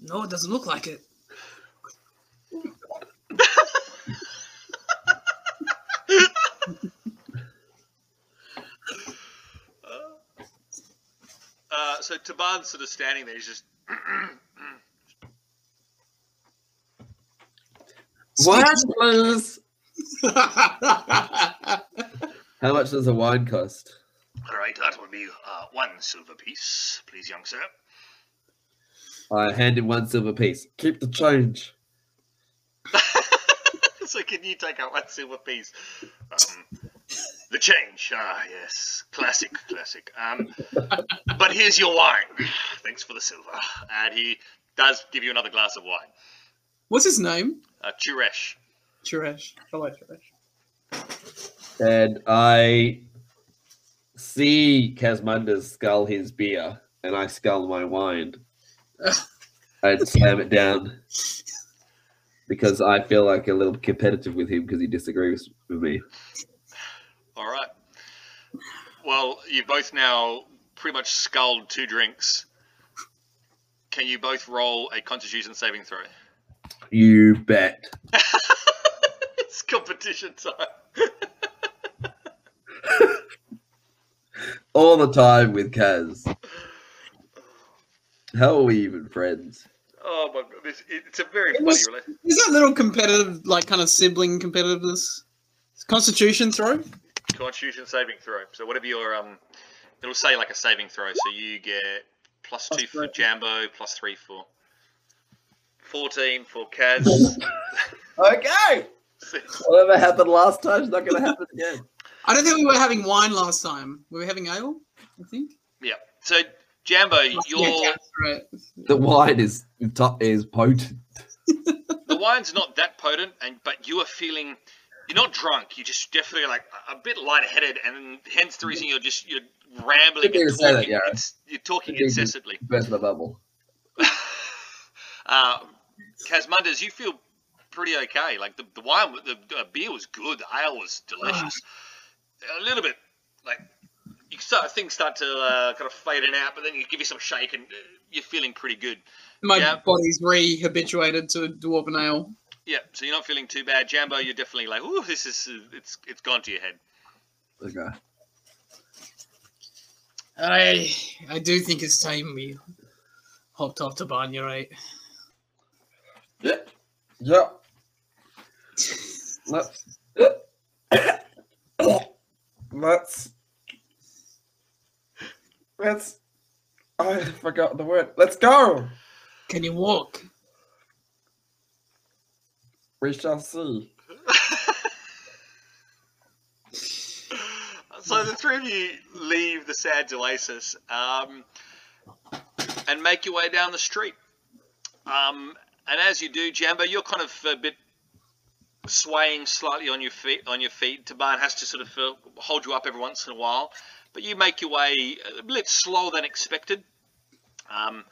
No, it doesn't look like it. <laughs> Uh, so Taban's sort of standing there. He's just Wine, please. <laughs> How much does a wine cost? all right. That will be uh, one silver piece, please, young sir. I hand him one silver piece. Keep the change. <laughs> so can you take out one silver piece? Um, the change. Ah, yes, classic, classic. Um, but here's your wine. Thanks for the silver. And he does give you another glass of wine. What's his name? Uh, Churesh. Suresh. Hello, Suresh. And I see Casmunders scull his beer and I scull my wine and slam it down because I feel like a little competitive with him because he disagrees with me. All right. Well, you both now pretty much sculled two drinks. Can you both roll a Constitution saving throw? You bet. <laughs> it's competition time. <laughs> All the time with Kaz. How are we even friends? Oh my! This, it's a very It funny relationship. Is that little competitive, like kind of sibling competitiveness? Constitution throw? Constitution saving throw. So whatever your um, it'll say like a saving throw. So you get plus Plus two for three. Jambo, plus three for fourteen for Kaz. <laughs> Okay. Whatever happened last time is not going to happen again. I don't think we were having wine last time. We were having ale, I think. yeah. So Jambo, your. The wine is is potent. the wine's not that potent, and but you are feeling. You're not drunk. You're just definitely like a bit lightheaded, and hence the reason you're just you're rambling and to say that, talking. Yara. It's- you're talking Good thing to- incessantly. Burst my bubble. <laughs> uh, Casmunders, you feel pretty okay. Like the, the wine, the, the beer was good. The ale was delicious. <sighs> A little bit like you start things start to uh, kind of fade in out, but then you give you some shake and uh, you're feeling pretty good. My Yeah. body's re-habituated to dwarven ale. Yeah, so you're not feeling too bad. Jambo, you're definitely like, ooh, this is uh, it's it's gone to your head. Okay. I I do think it's time we hopped off to barn. Right. Yep. Yep. Let's. <coughs> Let's. Let's. I forgot the word. Let's go. Can you walk? We shall see. <laughs> So the three of you leave the Sands Oasis um, and make your way down the street. Um, and as you do, Jambo, you're kind of a bit swaying slightly on your feet. On your feet, Taban has to sort of uh, hold you up every once in a while, but you make your way a bit slower than expected. Um,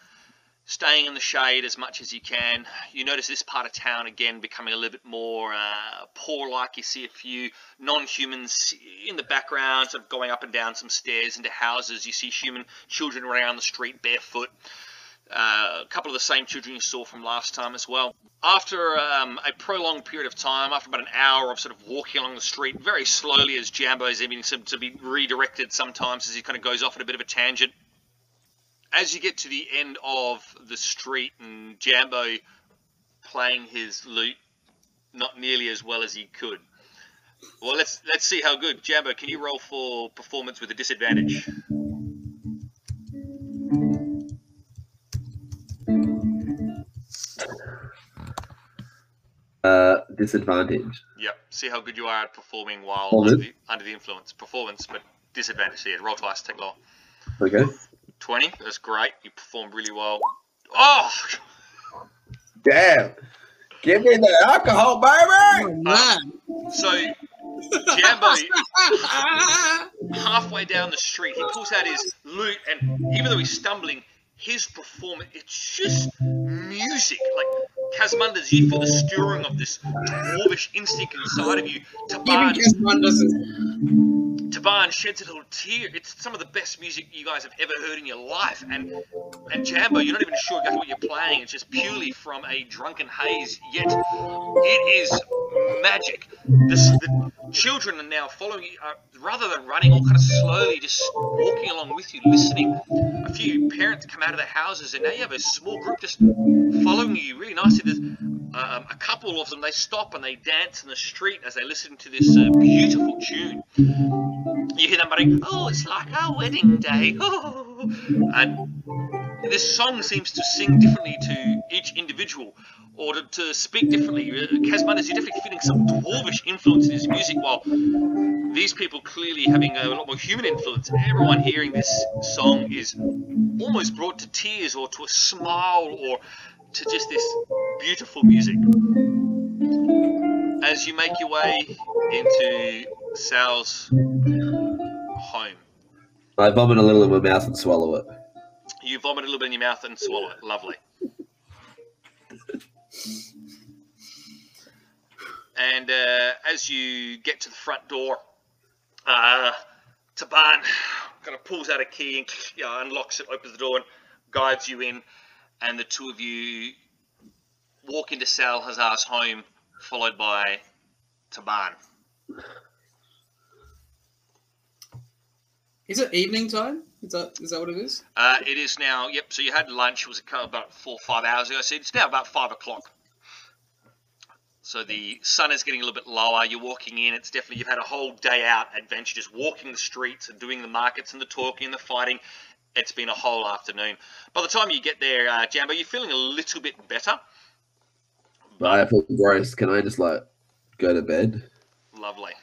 staying in the shade as much as you can. You notice this part of town again becoming a little bit more uh, poor-like. You see a few non-humans in the background, sort of going up and down some stairs into houses. You see human children running around the street barefoot. Uh, a couple of the same children you saw from last time as well. After um, a prolonged period of time, after about an hour of sort of walking along the street, very slowly as Jambo is even to, to be redirected sometimes as he kind of goes off at a bit of a tangent, as you get to the end of the street and Jambo playing his lute not nearly as well as he could. Well, let's let's see how good Jambo. Can you roll for performance with a disadvantage? Disadvantage. Yep. See how good you are at performing while under the, under the influence. Performance, but disadvantage. So yeah, roll twice, take low. Okay. Twenty. That's great. You performed really well. Oh, Damn. Give me the alcohol, baby. Man. so Jambo halfway down the street, he pulls out his lute, and even though he's stumbling, his performance, it's just music. Like, Casmunders, you for the stirring of this dwarvish instinct inside of you. Even Casman doesn't. Taban sheds a little tear. It's some of the best music you guys have ever heard in your life. And and Jambo, you're not even sure exactly what you're playing. It's just purely from a drunken haze. Yet it is magic. This, the children are now following you, uh, rather than running, all kind of slowly, just walking along with you, listening. A few parents come out of their houses, and now you have a small group just following you really nicely. There's um, a couple of them. They stop and they dance in the street as they listen to this uh, beautiful tune. You hear them muttering, "Oh, it's like our wedding day." Oh, <laughs> and this song seems to sing differently to each individual, or to, to speak differently. Uh, Casmunders, you're definitely feeling some dwarvish influence in this music, while these people clearly having a lot more human influence. Everyone hearing this song is almost brought to tears, or to a smile, or to just this beautiful music. As you make your way into Sal's. I vomit a little in my mouth and swallow it. You vomit a little bit in your mouth and swallow it. Lovely. And uh, as you get to the front door, uh, Taban kind of pulls out a key and you know, unlocks it, opens the door, and guides you in. And the two of you walk into Salhazar's home, followed by Taban. Is it evening time? Is that is that what it is? Uh, it is now. Yep. So you had lunch. It was about four or five hours ago. So it's now about five o'clock. So the sun is getting a little bit lower. You're walking in. It's definitely you've had a whole day out adventure, just walking the streets and doing the markets and the talking and the fighting. It's been a whole afternoon. By the time you get there, uh, Jambo, you're feeling a little bit better. But I feel gross. Can I just like go to bed? Lovely.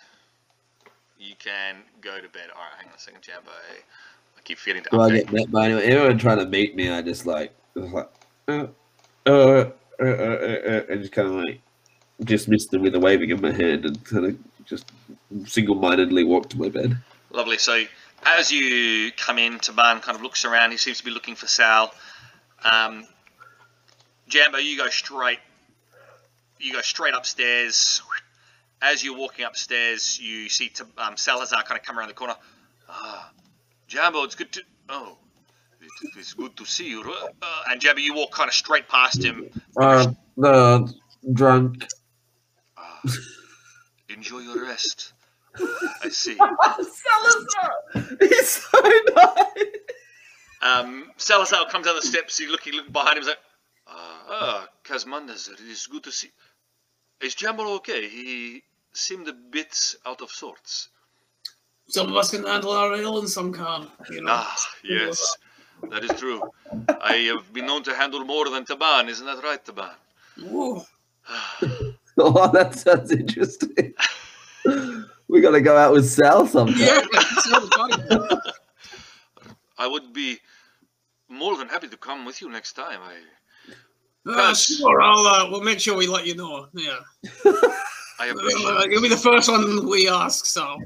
You can go to bed. All right, hang on a second, Jambo. I keep feeling to Do I get met by anyone? Anyone trying to meet me? I just like, just like, uh, uh, uh, uh, uh, uh, and just kind of like dismiss them with a waving of my hand and kind of just single-mindedly walk to my bed. Lovely. So as you come in, Taban kind of looks around. He seems to be looking for Sal. Um, Jambo, you go straight. You go straight upstairs. As you're walking upstairs, you see T- um, Salhazar kind of come around the corner. Ah, Jambo, it's good to. Oh, it's good to see you. Uh, and Jambo, you walk kind of straight past him. Uh, no, drunk. Ah, enjoy your rest. I see. <laughs> Salhazar, he's so nice. Um, Salhazar comes down the steps. He's looking, looking behind him. He's like, ah, ah, Casmunders, it is good to see. Is Jambo okay? He seemed a bit out of sorts. Some of us can handle our ale and some can't. You know. Ah, yes, that is true. I have been known to handle more than Taban. Isn't that right, Taban? Ooh. <laughs> Oh, that sounds interesting. <laughs> we gotta go out with Sal sometime. Yeah. that's what I'm talking about. I would be more than happy to come with you next time. I, Uh, sure, I'll. Uh, we'll make sure we let you know. Yeah. <laughs> I Uh, appreciate. you'll be the first one we ask. So.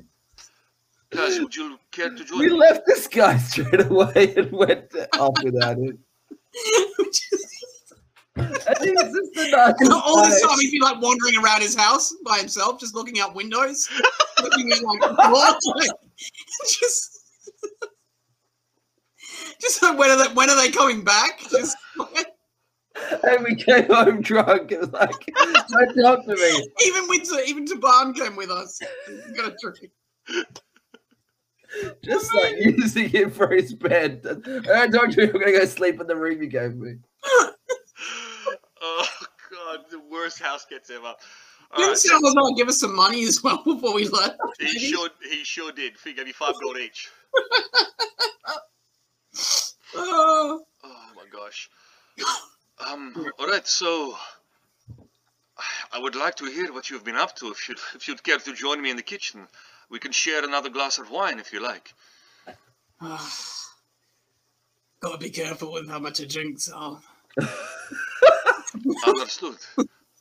Kaz, would you care to join We me? left this guy straight away and went off without him. And he's just a And all this time he'd be like wandering around his house by himself, just looking out windows, looking at like doors, like, just, just like when are they when are they coming back? Just like, And we came home drunk. It was like, don't talk to me. even with even Taban came with us. Got a drink. Just like using him for his bed. I talk to me. I'm gonna go sleep in the room you gave me. <laughs> Oh God, the worst house gets ever. All Didn't right, Salhazar give us some money as well before we left? he sure he sure did. He gave you five gold each. <laughs> Oh, Oh my gosh. <laughs> Um. All right. So, I would like to hear what you've been up to. If you'd if you'd care to join me in the kitchen, we can share another glass of wine if you like. <sighs> gotta be careful with how much I drink. So Understood.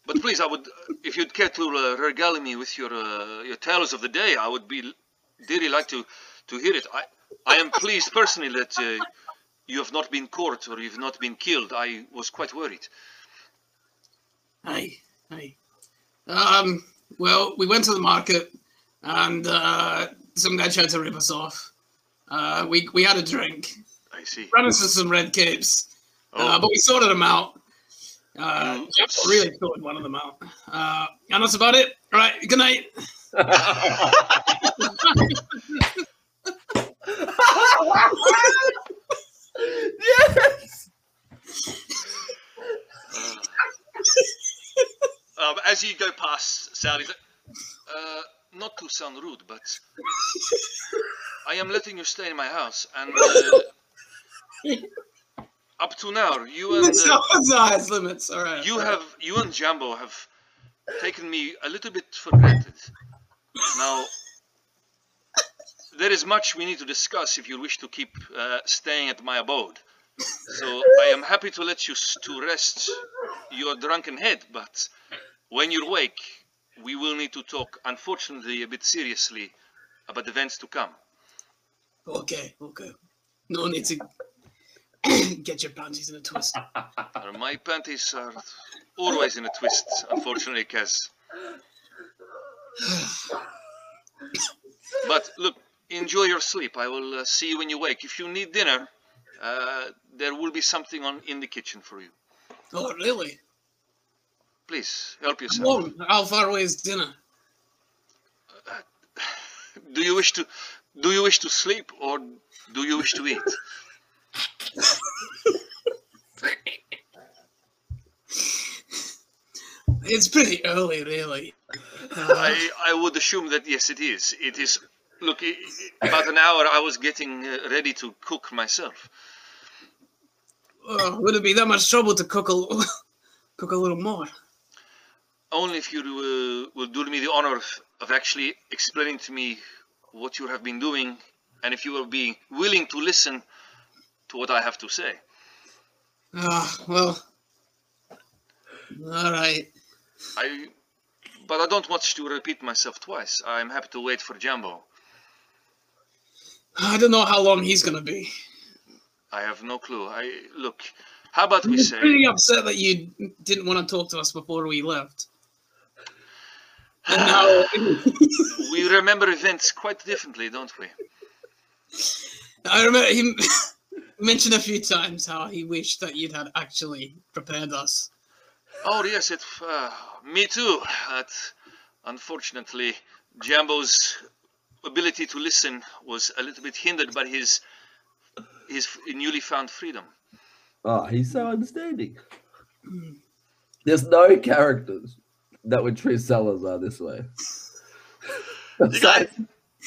But please, I would, if you'd care to uh, regale me with your uh, your tales of the day, I would be dearly like to to hear it. I I am pleased personally that uh, you have not been caught or you've not been killed. I was quite worried. Hey, hey. Um, well, we went to the market and uh, some guy tried to rip us off. Uh, we, we had a drink, I see. ran into some red capes, uh, Oh, but we sorted them out. Uh, Mm. Jeff really sorted one of them out. Uh, and that's about it. All right, good night. <laughs> <laughs> yes. um, as you go past Sally, like, uh, not to sound rude, but I am letting you stay in my house, and uh, up to now, you and uh, limits. All right. you have you and Jambo have taken me a little bit for granted. Now, there is much we need to discuss if you wish to keep uh, staying at my abode. So I am happy to let you s- to rest your drunken head, but when you're awake, we will need to talk, unfortunately, a bit seriously about events to come. Okay, okay. No need to <coughs> Get your panties in a twist. Uh, My panties are always in a twist, unfortunately, Kaz. <sighs> But look, enjoy your sleep. I will uh, see you when you wake. If you need dinner, uh, there will be something on in the kitchen for you. Oh, really? Please help yourself. Whoa, how far away is dinner? <sighs> Do you wish to do you wish to sleep or do you wish to eat? <laughs> It's pretty early, really. I, I would assume that yes, it is. It is. Look, about an hour I was getting uh, ready to cook myself. oh, would it be that much trouble to cook a, <laughs> cook a little more? Only if you uh, will do me the honor of, of actually explaining to me what you have been doing, and if you will be willing to listen to what I have to say. Ah, well. All right. I, but I don't want to repeat myself twice. I'm happy to wait for Jambo. I don't know how long he's gonna be. I have no clue. I look. How about we I'm say? pretty upset that you didn't want to talk to us before we left. And now, <sighs> <laughs> we remember events quite differently, don't we? I remember him <laughs> mentioned a few times how he wished that you'd had actually prepared us. Oh yes, it. Uh, me too. But unfortunately, Jambo's ability to listen was a little bit hindered by his his newly found freedom. Oh, he's so understanding. There's no characters that would treat Salhazar this way. You guys,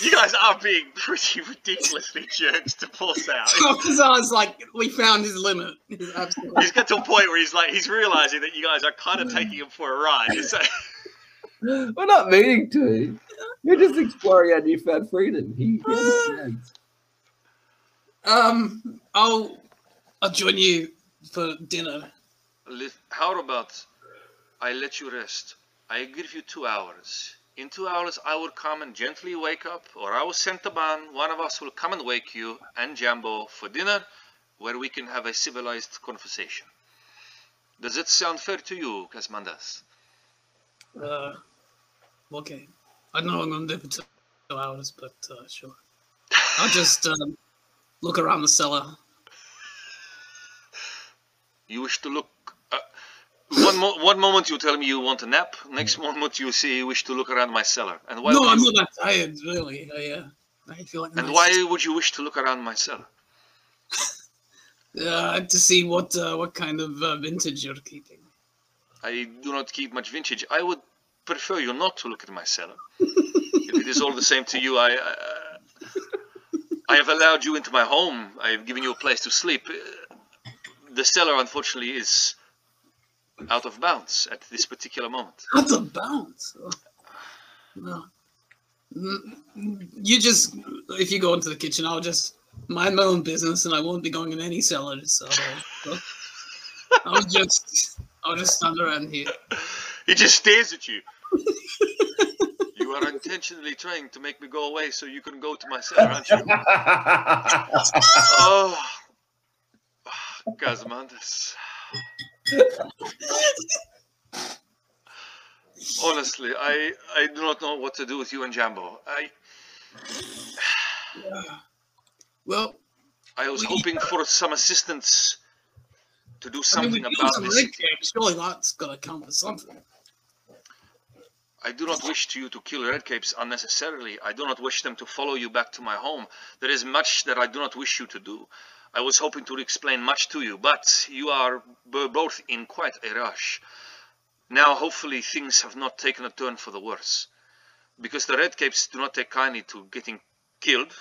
you guys are being pretty ridiculously jerks to force out. <laughs> Salhazar's like, we found his limit. He's got to a point where he's like, he's realizing that you guys are kind of taking him for a ride. So, <laughs> We're not meaning to. We're just exploring our newfound freedom. He, he understands. Um, I'll, I'll join you for dinner. how about I let you rest? I give you two hours. In two hours, I will come and gently wake up, or I will send Taban. One of us will come and wake you and Jambo for dinner, where we can have a civilized conversation. Does it sound fair to you, Casmunders? Uh, okay. I don't know I'm gonna do it for two hours, but uh, sure. I'll just um, look around the cellar. You wish to look. Uh, one, mo- one moment you tell me you want a nap. Next moment you say you wish to look around my cellar. And why? no, would I'm you, not that tired, really. I, uh, I feel like And nice. why would you wish to look around my cellar? <laughs> Uh, to see what uh, what kind of uh, vintage you're keeping. I do not keep much vintage. I would prefer you not to look at my cellar. if it is all the same to you, I, I, I have allowed you into my home. I have given you a place to sleep. Uh, The cellar, unfortunately, is out of bounds at this particular moment. Out of bounds. Oh. No. Mm, You just, if you go into the kitchen, I'll just mind my own business, and I won't be going in any cellars. So I'll just, I'll just stand around here. He just stares at you. You are intentionally trying to make me go away so you can go to my cellar, aren't you? <laughs> Oh, Casmunders. Honestly, I I do not know what to do with you and Jambo. I <sighs> Well, I was hoping for some assistance to do I mean, something about this. Surely that's gonna count for something. I do not wish to you to kill redcapes unnecessarily. I do not wish them to follow you back to my home. There is much that I do not wish you to do. I was hoping to explain much to you, but you are both in quite a rush. Now, hopefully, things have not taken a turn for the worse. Because the redcapes do not take kindly to getting killed,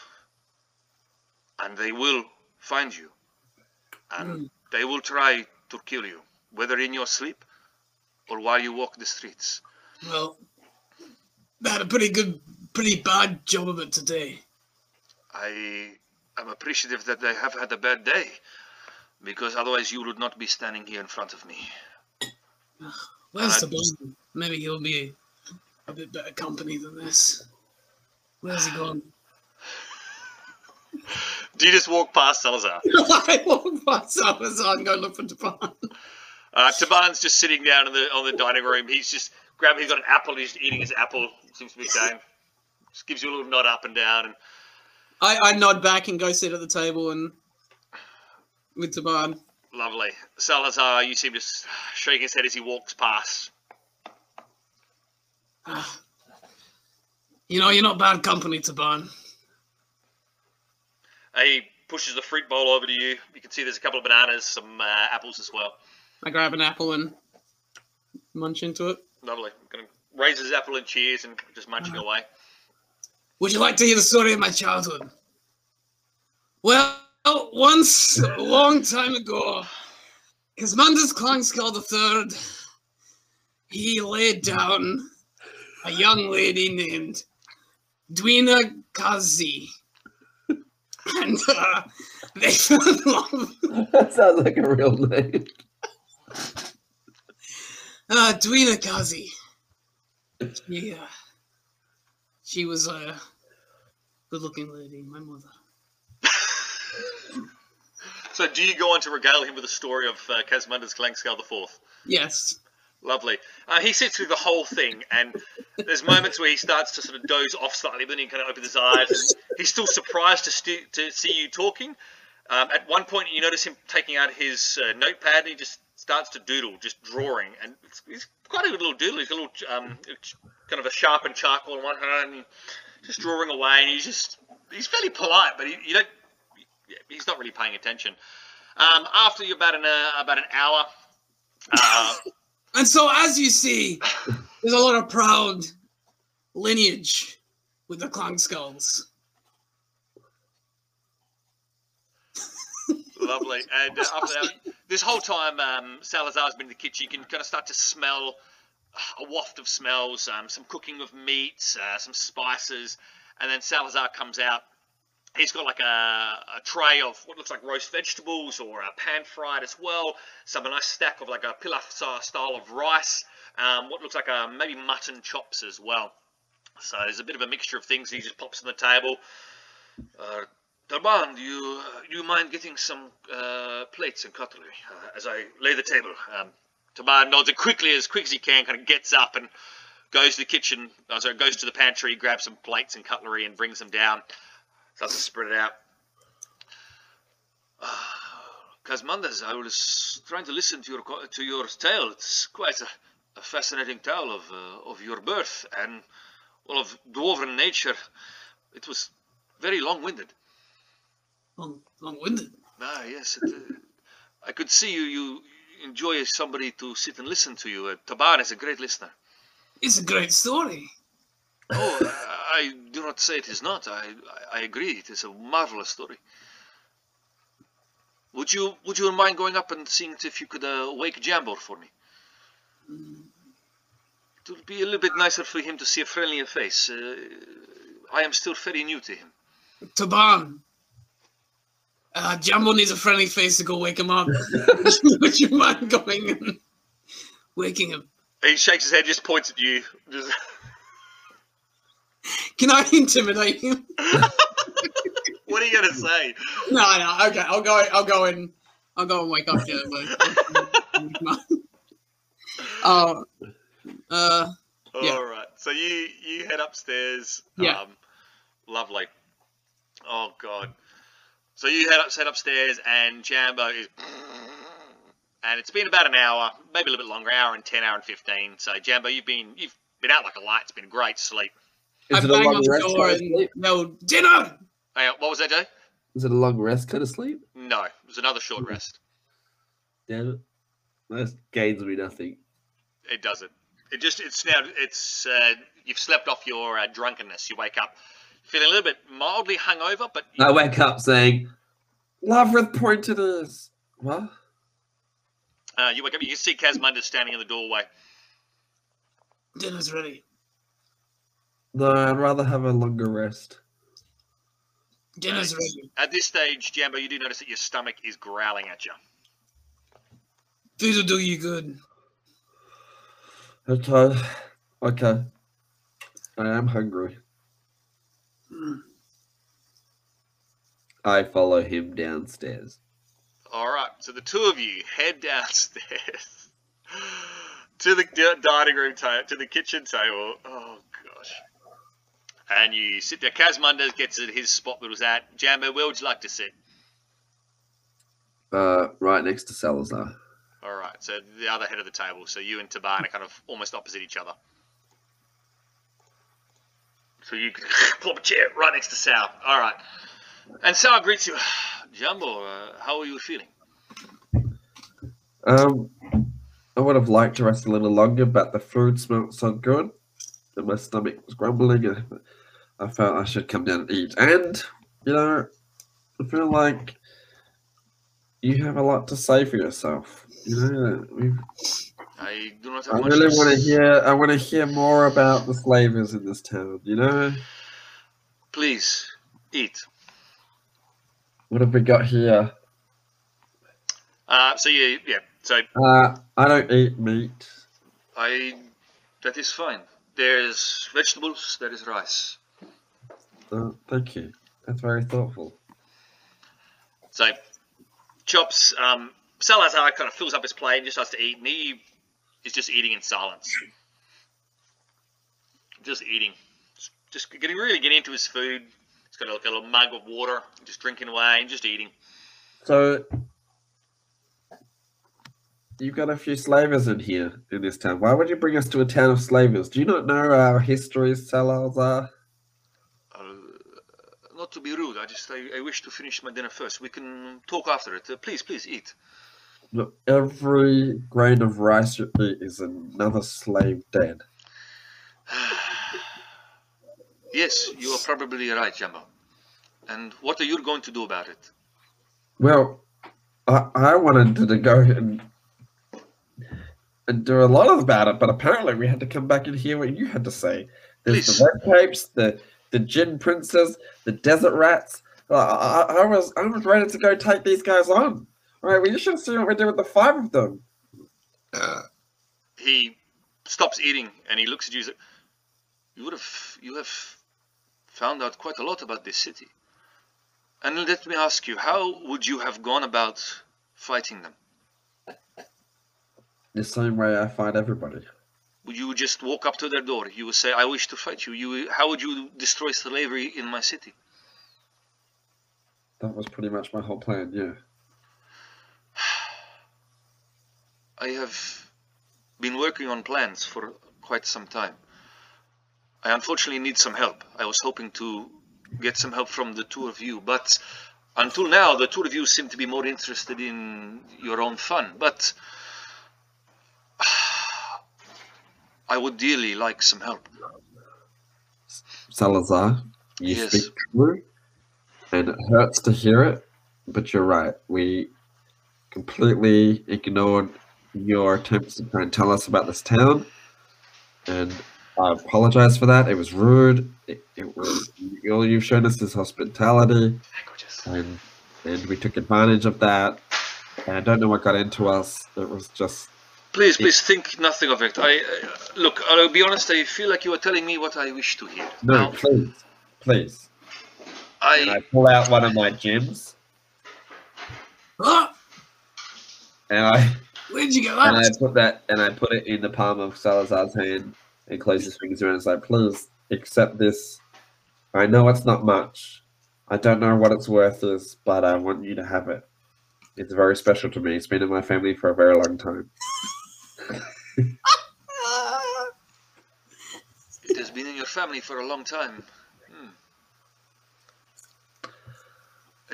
and they will find you. And hmm. they will try to kill you, whether in your sleep or while you walk the streets. Well, had a pretty good, pretty bad job of it today. I am appreciative that I have had a bad day, because otherwise you would not be standing here in front of me. <sighs> Where's the button? Maybe he'll be a bit better company than this. Where's he gone? <sighs> Do you just walk past Salhazar? <laughs> I walk past Salhazar and go look for Taban. Uh, Taban's just sitting down in the on the dining room. He's just grabbing. He's got an apple. He's eating his apple. Seems to be <laughs> saying. Just gives you a little nod up and down. And I, I nod back and go sit at the table and with Taban. lovely. Salhazar, you seem to shake his head as he walks past. <sighs> You know, you're not bad company, Taban. He pushes the fruit bowl over to you. You can see there's a couple of bananas, some uh, apples as well. I grab an apple and munch into it. Lovely. I'm Gonna raise his apple and cheers and just munching away. Would you like to hear the story of my childhood? Well, once, a long time ago, Casmunders Klangskull III, he laid down a young lady named Dwina Kazi. And uh, they fell in love. <laughs> that sounds like a real name. Uh, Dwina Kazi. She, uh, she was a good-looking lady, my mother. <laughs> So, do you go on to regale him with the story of uh, Casmunders Klangskull the Fourth? Yes. Lovely. Uh, he sits through the whole thing, and there's moments where he starts to sort of doze off slightly, but then he kind of opens his eyes, and he's still surprised to, to see you talking. Um, at one point, you notice him taking out his uh, notepad, and he just starts to doodle, just drawing, and he's quite a good little doodle. He's a little um, kind of a sharpened charcoal in one hand, and just drawing away, and he's just he's fairly polite, but he, you don't he's not really paying attention. Um, after about an uh, about an hour. Uh, <laughs> And so, as you see, there's a lot of proud lineage with the Klangskulls. Lovely. And uh, this whole time, um, Salhazar's been in the kitchen. You can kind of start to smell a waft of smells, um, some cooking of meats, uh, some spices, and then Salhazar comes out. He's got like a, a tray of what looks like roast vegetables or a pan fried as well. Some a nice stack of like a pilaf style of rice. Um, what looks like a, maybe mutton chops as well. So there's a bit of a mixture of things. He just pops on the table. Uh, Taban, do you uh, do you mind getting some uh, plates and cutlery uh, as I lay the table? Um, Taban nods quickly, as quick as he can, kind of gets up and goes to the kitchen. Uh, sorry, goes to the pantry, grabs some plates and cutlery, and brings them down. Starts to spread it out. <sighs> Uh, Casmunders, I was trying to listen to your to your tale. It's quite a, a fascinating tale of uh, of your birth and well of dwarven nature. It was very long-winded. Long, long-winded. Ah, yes. It, uh, I could see you. You enjoy somebody to sit and listen to you. Uh, Taban is a great listener. It's a great story. Oh, I do not say it is not. I, I, I agree. It is a marvelous story. Would you Would you mind going up and seeing if you could uh, wake Jambo for me? It would be a little bit nicer for him to see a friendlier face. Uh, I am still very new to him. Taban. Uh, Jambo needs a friendly face to go wake him up. <laughs> Would you mind going and waking him? He shakes his head, just points at you. Just, Can I intimidate him? <laughs> what are you gonna say? No, no. Okay, I'll go. I'll go and I'll go and wake up Jambo. <laughs> Oh, uh, All Yeah. right. So you you head upstairs. Yeah. Um, lovely. Oh god. So you head up head upstairs and Jambo is and it's been about an hour, maybe a little bit longer, hour and ten, hour and fifteen. So Jambo, you've been you've been out like a light. It's been great sleep. I Is it a bang long on the rest door and sleep? yell, "Dinner!" Hang on, what was that, Joe? Is it a long rest kind of sleep? No, it was another short rest. Damn it. That gains me nothing. It doesn't. It just it's now it's uh, you've slept off your uh, drunkenness. You wake up feeling a little bit mildly hungover, but I wake up saying, Lavrith pointed us. What? uh, you wake up. You can see Casmunda standing in the doorway. Dinner's ready. No, I'd rather have a longer rest. Dinner's Nice. ready. At this stage, Jambo, you do notice that your stomach is growling at you. Food'll do you good. Okay. Okay. I am hungry. I follow him downstairs. All right, so the two of you head downstairs <laughs> to the dining room table, to the kitchen table. Oh gosh. And you sit there. Kazmunda gets at his spot that was at. Jambo, where would you like to sit? Uh, right next to Salhazar. All right, so the other head of the table. So you and Taban are kind of almost opposite each other. So you <laughs> pull up a chair right next to Sal. All right. And Sal greets you. <sighs> Jambo, uh, how are you feeling? Um, I would have liked to rest a little longer, but the food smelled so good, and my stomach was grumbling, and I felt I should come down and eat. And you know, I feel like you have a lot to say for yourself. You know, we've, I do not I really to want to hear. I want to hear more about the slavers in this town. You know, Please, eat. What have we got here? Uh, so you, yeah, so Uh, I don't eat meat. I, that is fine. There's vegetables, there is rice. Oh, thank you. That's very thoughtful. So, Chops, um, Salhazar kind of fills up his plate and just starts to eat, and he is just eating in silence. Just eating. Just getting really getting into his food. He's got like a little mug of water, just drinking away and just eating. So, you've got a few slavers in here in this town. Why would you bring us to a town of slavers? Do you not know our history, Salhazar? Uh, not to be rude, I just I, I wish to finish my dinner first. We can talk after it. Uh, please, please eat. Look, every grain of rice you eat is another slave dead. <sighs> yes, you are probably right, Jambo. And what are you going to do about it? Well, I, I wanted to, to go and and do a lot about it, but apparently we had to come back and hear what you had to say. There's Please. the red capes, the the gin princes, the desert rats. I, I, I was I was ready to go take these guys on. All right, well you should see what we do with the five of them. Uh, he stops eating and he looks at you. You would have you have found out quite a lot about this city. And let me ask you, how would you have gone about fighting them? The same way I fight everybody. Would you just walk up to their door? You would say, "I wish to fight you." You, how would you destroy slavery in my city? That was pretty much my whole plan. Yeah. <sighs> I have been working on plans for quite some time. I unfortunately need some help. I was hoping to get some help from the two of you, but until now, the two of you seem to be more interested in your own fun. But <sighs> I would dearly like some help. Salhazar, you Yes. speak true, and it hurts to hear it, but you're right. We completely ignored your attempts to try and tell us about this town, and I apologize for that. It was rude. It, it was all you've shown us is hospitality, and and we took advantage of that. And I don't know what got into us. It was just Please, please think nothing of it. I uh, look. I'll be honest. I feel like you are telling me what I wish to hear. no, Now, please, please. And I I pull out one of my gems, Ah, <gasps> and I. where'd you go? And I put that and I put it in the palm of Salhazar's hand and closes his fingers around. It's like, please accept this. I know it's not much. I don't know what its worth is, but I want you to have it. It's very special to me. It's been in my family for a very long time. It has been in your family for a long time. Hmm.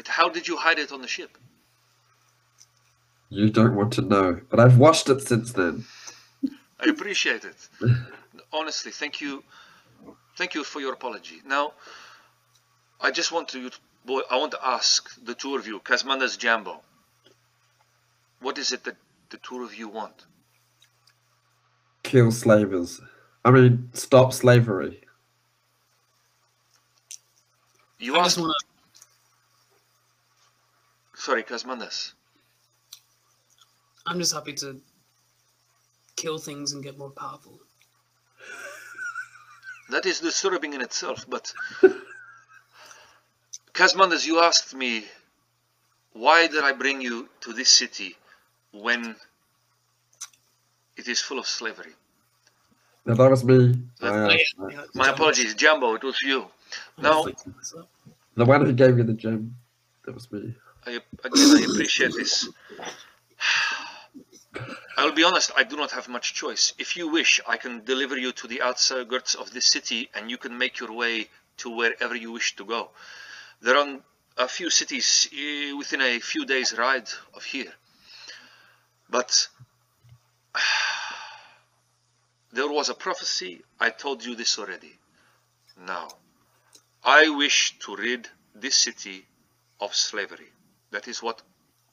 How did you hide it on the ship? You don't want to know, but I've washed it since then. I appreciate it. <laughs> Honestly, thank you. Thank you for your apology. Now, I just want to, boy, I want to ask the two of you, Casmunders Jambo, what is it that the two of you want? Kill slavers. I mean, stop slavery. You I asked. just want to. Sorry, Casmunders. I'm just happy to kill things and get more powerful. That is disturbing in itself, but <laughs> Casmunders, you asked me, why did I bring you to this city when it is full of slavery? No, that was me. Uh, I, Yeah, My apologies, Jambo, it was you. Now, the one who gave you the gem. That was me. I, again, I appreciate this. I'll be honest, I do not have much choice. If you wish, I can deliver you to the outskirts of this city and you can make your way to wherever you wish to go. There are a few cities eh, within a few days' ride of here. But <sighs> there was a prophecy, I told you this already. Now, I wish to rid this city of slavery. That is what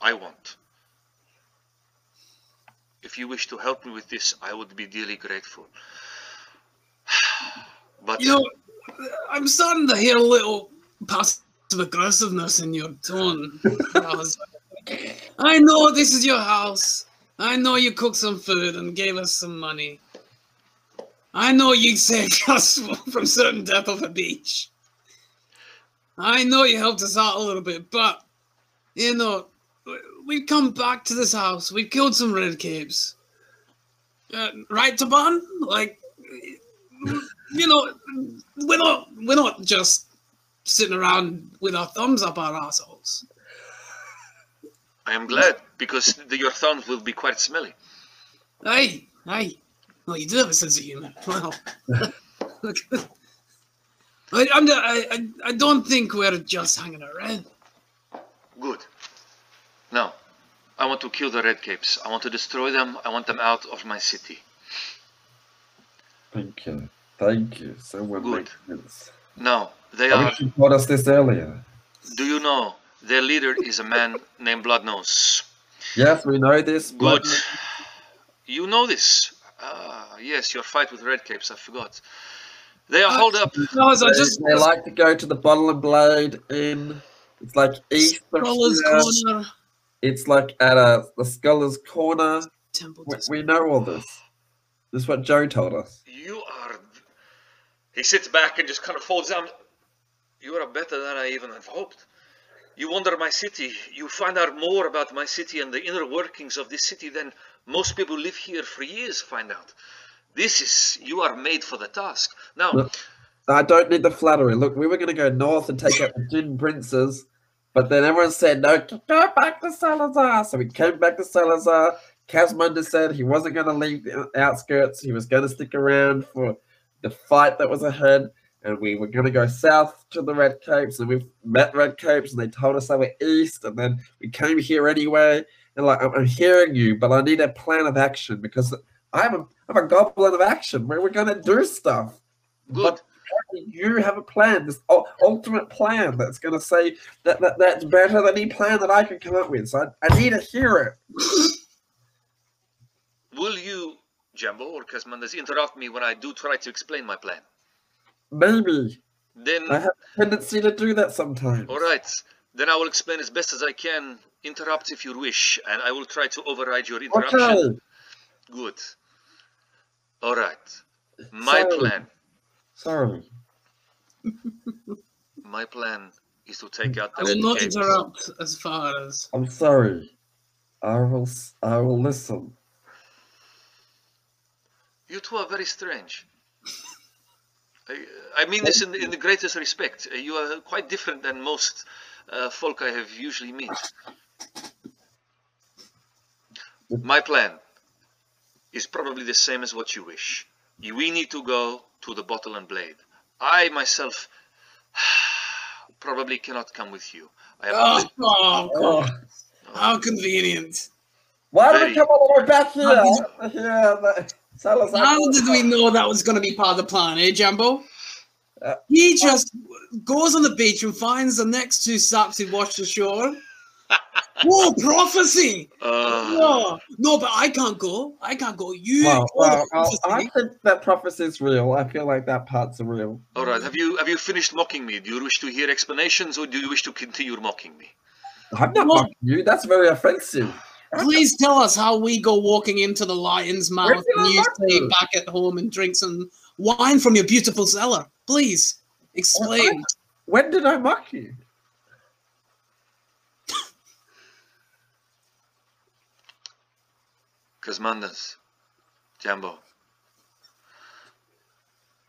I want. If you wish to help me with this, I would be dearly grateful. <sighs> But You know, I'm starting to hear a little passive aggressiveness in your tone. <laughs> I know this is your house. I know you cooked some food and gave us some money. I know you saved <laughs> us from certain death on the beach. I know you helped us out a little bit, but you know, we've come back to this house. We've killed some red capes. Uh, right, Taban? Like, you know, we're not we're not just sitting around with our thumbs up our assholes. I am glad because the, your thumbs will be quite smelly. Hey, hey. Well, you do have a sense of humor. Wow. <laughs> I, I'm, I, I, I don't think we're just hanging around. Good. Now, I want to kill the red capes. I want to destroy them. I want them out of my city. Thank you. Thank you. Someone Good. makes sense. Now, they I are. you told us this earlier. Do you know their leader is a man named Blood Nose? Yes, we know this. Good. but- You know this. Ah, yes, your fight with red capes. I forgot. They are holed up. Fellas, I They, just they like to go to the Bottle and Blade in. It's like east of Scholars. Corner. It's like at a the Scholars Corner. Temple We, we know all this. This is what Joe told us. You are. He sits back and just kind of folds down. You are better than I even have hoped. You wander my city. You find out more about my city and the inner workings of this city than most people live here for years find out. This is. You are made for the task. Now, Look. I don't need the flattery. Look, we were going to go north and take out the Gin Princes, but then everyone said, no, go back to Salhazar. So we came back to Salhazar. Casmunda said he wasn't going to leave the outskirts. He was going to stick around for the fight that was ahead. And we were going to go south to the Red Capes. And we met Red Capes and they told us they were east. And then we came here anyway. And like, I'm, I'm hearing you, but I need a plan of action because I'm a, I'm a goblin of action where we're going to do stuff. good. You have a plan, this ultimate plan that's going to say that, that that's better than any plan that I can come up with. So I, I need to hear it. Will you, Jambo or Casmunders, interrupt me when I do try to explain my plan? Maybe. Then, I have a tendency to do that sometimes. all right. Then I will explain as best as I can. Interrupt if you wish, and I will try to override your interruption. Okay. Good. All right. My Sorry. plan. Sorry. <laughs> My plan is to take out I will not capes. interrupt as far as I'm sorry. I will. s- I will listen. You two are very strange. <laughs> I, I mean this in, in the greatest respect. Uh, You are quite different than most uh, folk I have usually met. My plan is probably the same as what you wish. We need to go to the bottle and blade. I myself <sighs> probably cannot come with you. I have Oh, oh, Oh, how convenient. why did we come all the way back here? How <laughs> Yeah, the, Salhazar. How did we know that was going to be part of the plan, eh, Jambo? Uh, he just goes on the beach and finds the next two saps who washed ashore. Whoa, prophecy! Uh, Whoa. No, but I can't go. I can't go. You. Well, well, well, I think that prophecy is real. I feel like that part's real. all right. Have you have you finished mocking me? Do you wish to hear explanations, or do you wish to continue mocking me? I'm not Well- mocking you. That's very offensive. Please tell us how we go walking into the lion's mouth and you stay to? back at home and drink some wine from your beautiful cellar. Please explain. When did I mock you? Casmunders, Jambo.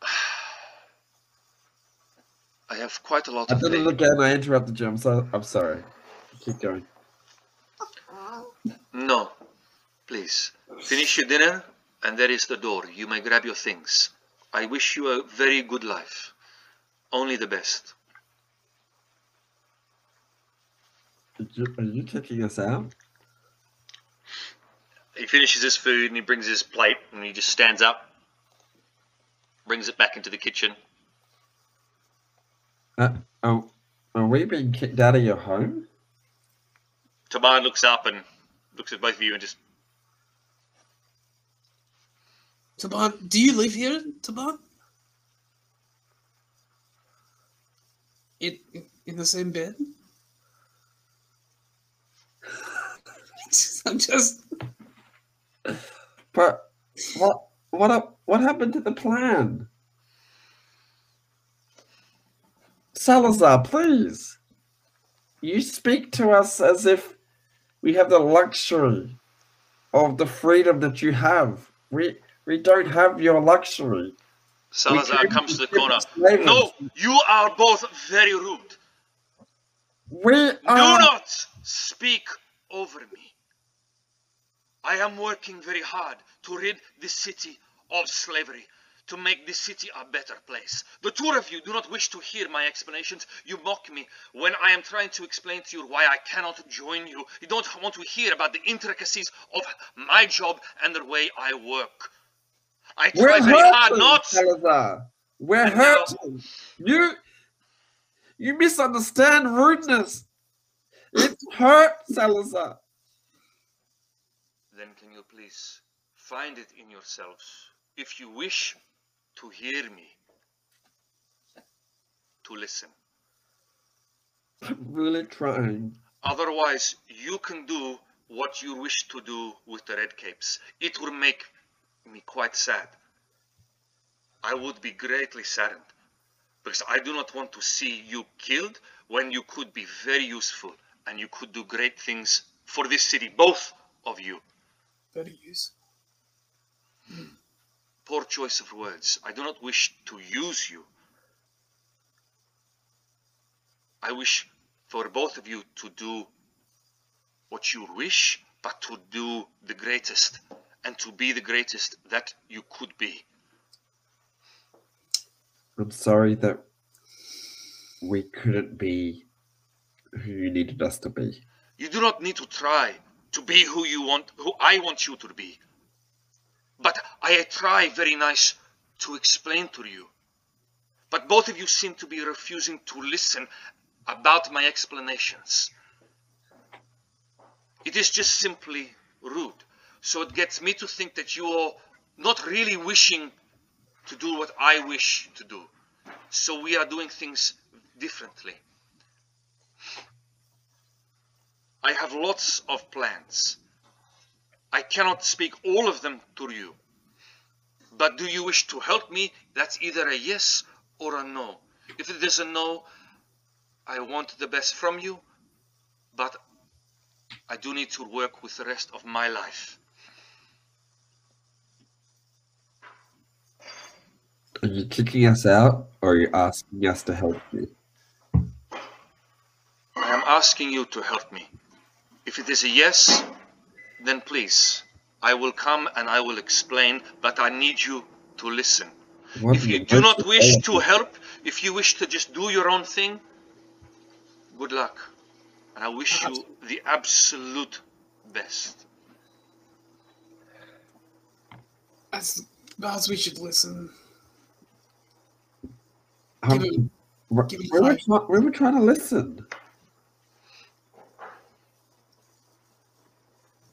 <sighs> I have quite a lot I of did it again. I interrupted you. I'm so. I'm sorry. Keep going. No, please. Finish your dinner, and there is the door. You may grab your things. I wish you a very good life. Only the best. Did you, are you kicking us out? He finishes his food and he brings his plate and he just stands up, brings it back into the kitchen. Uh, are, are we being kicked out of your home? Taban looks up and looks at both of you and just Taban, do you live here, Taban? In, in the same bed? <laughs> I'm just. But what? What up? What happened to the plan? Salhazar, please. You speak to us as if we have the luxury of the freedom that you have. We we don't have your luxury. Salhazar comes to the corner. slavers. No, you are both very rude. We Do not speak over me. I am working very hard to rid this city of slavery, to make this city a better place. The two of you do not wish to hear my explanations. You mock me when I am trying to explain to you why I cannot join you. You don't want to hear about the intricacies of my job and the way I work. I try We're very hard not. Salhazar. We're And now- You you misunderstand rudeness. It's hurt, Salhazar. You please find it in yourselves if you wish to hear me, to listen. I'm really trying. Otherwise, you can do what you wish to do with the red capes. It will make me quite sad. I would be greatly saddened because I do not want to see you killed when you could be very useful and you could do great things for this city, both of you. Very use. Poor choice of words. I do not wish to use you. I wish for both of you to do what you wish, but to do the greatest and to be the greatest that you could be. I'm sorry that we couldn't be who you needed us to be. You do not need to try to be who you want, who I want you to be. But I try very nice to explain to you. But both of you seem to be refusing to listen about my explanations. It is just simply rude. So it gets me to think that you are not really wishing to do what I wish to do. So we are doing things differently. I have lots of plans. I cannot speak all of them to you. But do you wish to help me? That's either a yes or a no. If it is a no, I want the best from you, but I do need to work with the rest of my life. Are you kicking us out or are you asking us to help you? I am asking you to help me. If it is a yes, then please, I will come and I will explain, but I need you to listen. What If you do not wish to help, if you wish to just do your own thing, good luck. And I wish you the absolute best. As, as we should listen. Um, Give him- we- give him we, were five. we were trying to listen.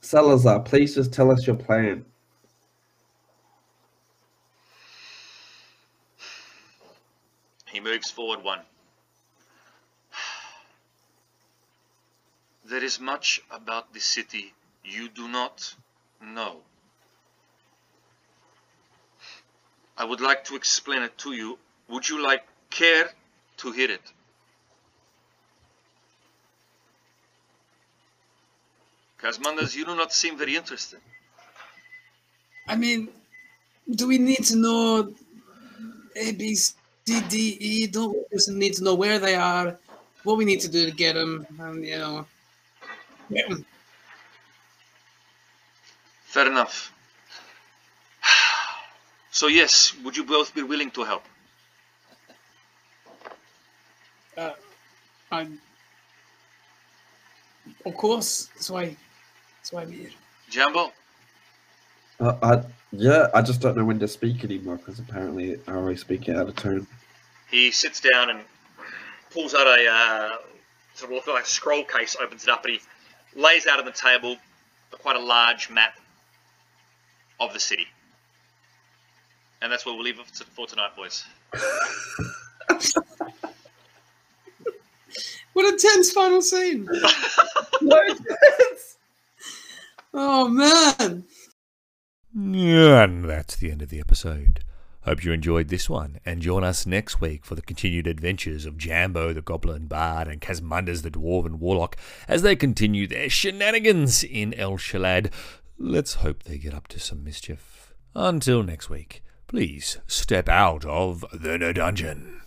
Salhazar, please just tell us your plan. He moves forward one. <sighs> There is much about this city you do not know. I would like to explain it to you. Would you like care to hear it? Casmunders, you do not seem very interested. I mean, do we need to know A, B, C, D, E? Don't we just need to know where they are, what we need to do to get them, and you know, get <sighs> 'em. Fair enough. <sighs> So yes, would you both be willing to help? Uh, I, of course, that's why, that's why I'm here. Jambo? Uh, I yeah, I just don't know when to speak anymore because apparently I always speak out of turn. He sits down and pulls out a uh, sort of look like a scroll case, opens it up, and he lays out on the table quite a large map of the city. And that's where we'll leave it for- for tonight, boys. <laughs> What a tense final scene! <laughs> oh man! And that's the end of the episode. Hope you enjoyed this one, and join us next week for the continued adventures of Jambo the Goblin Bard and Casmunders the Dwarven Warlock as they continue their shenanigans in El Shalad. Let's hope they get up to some mischief. Until next week, please step out of the no dungeon.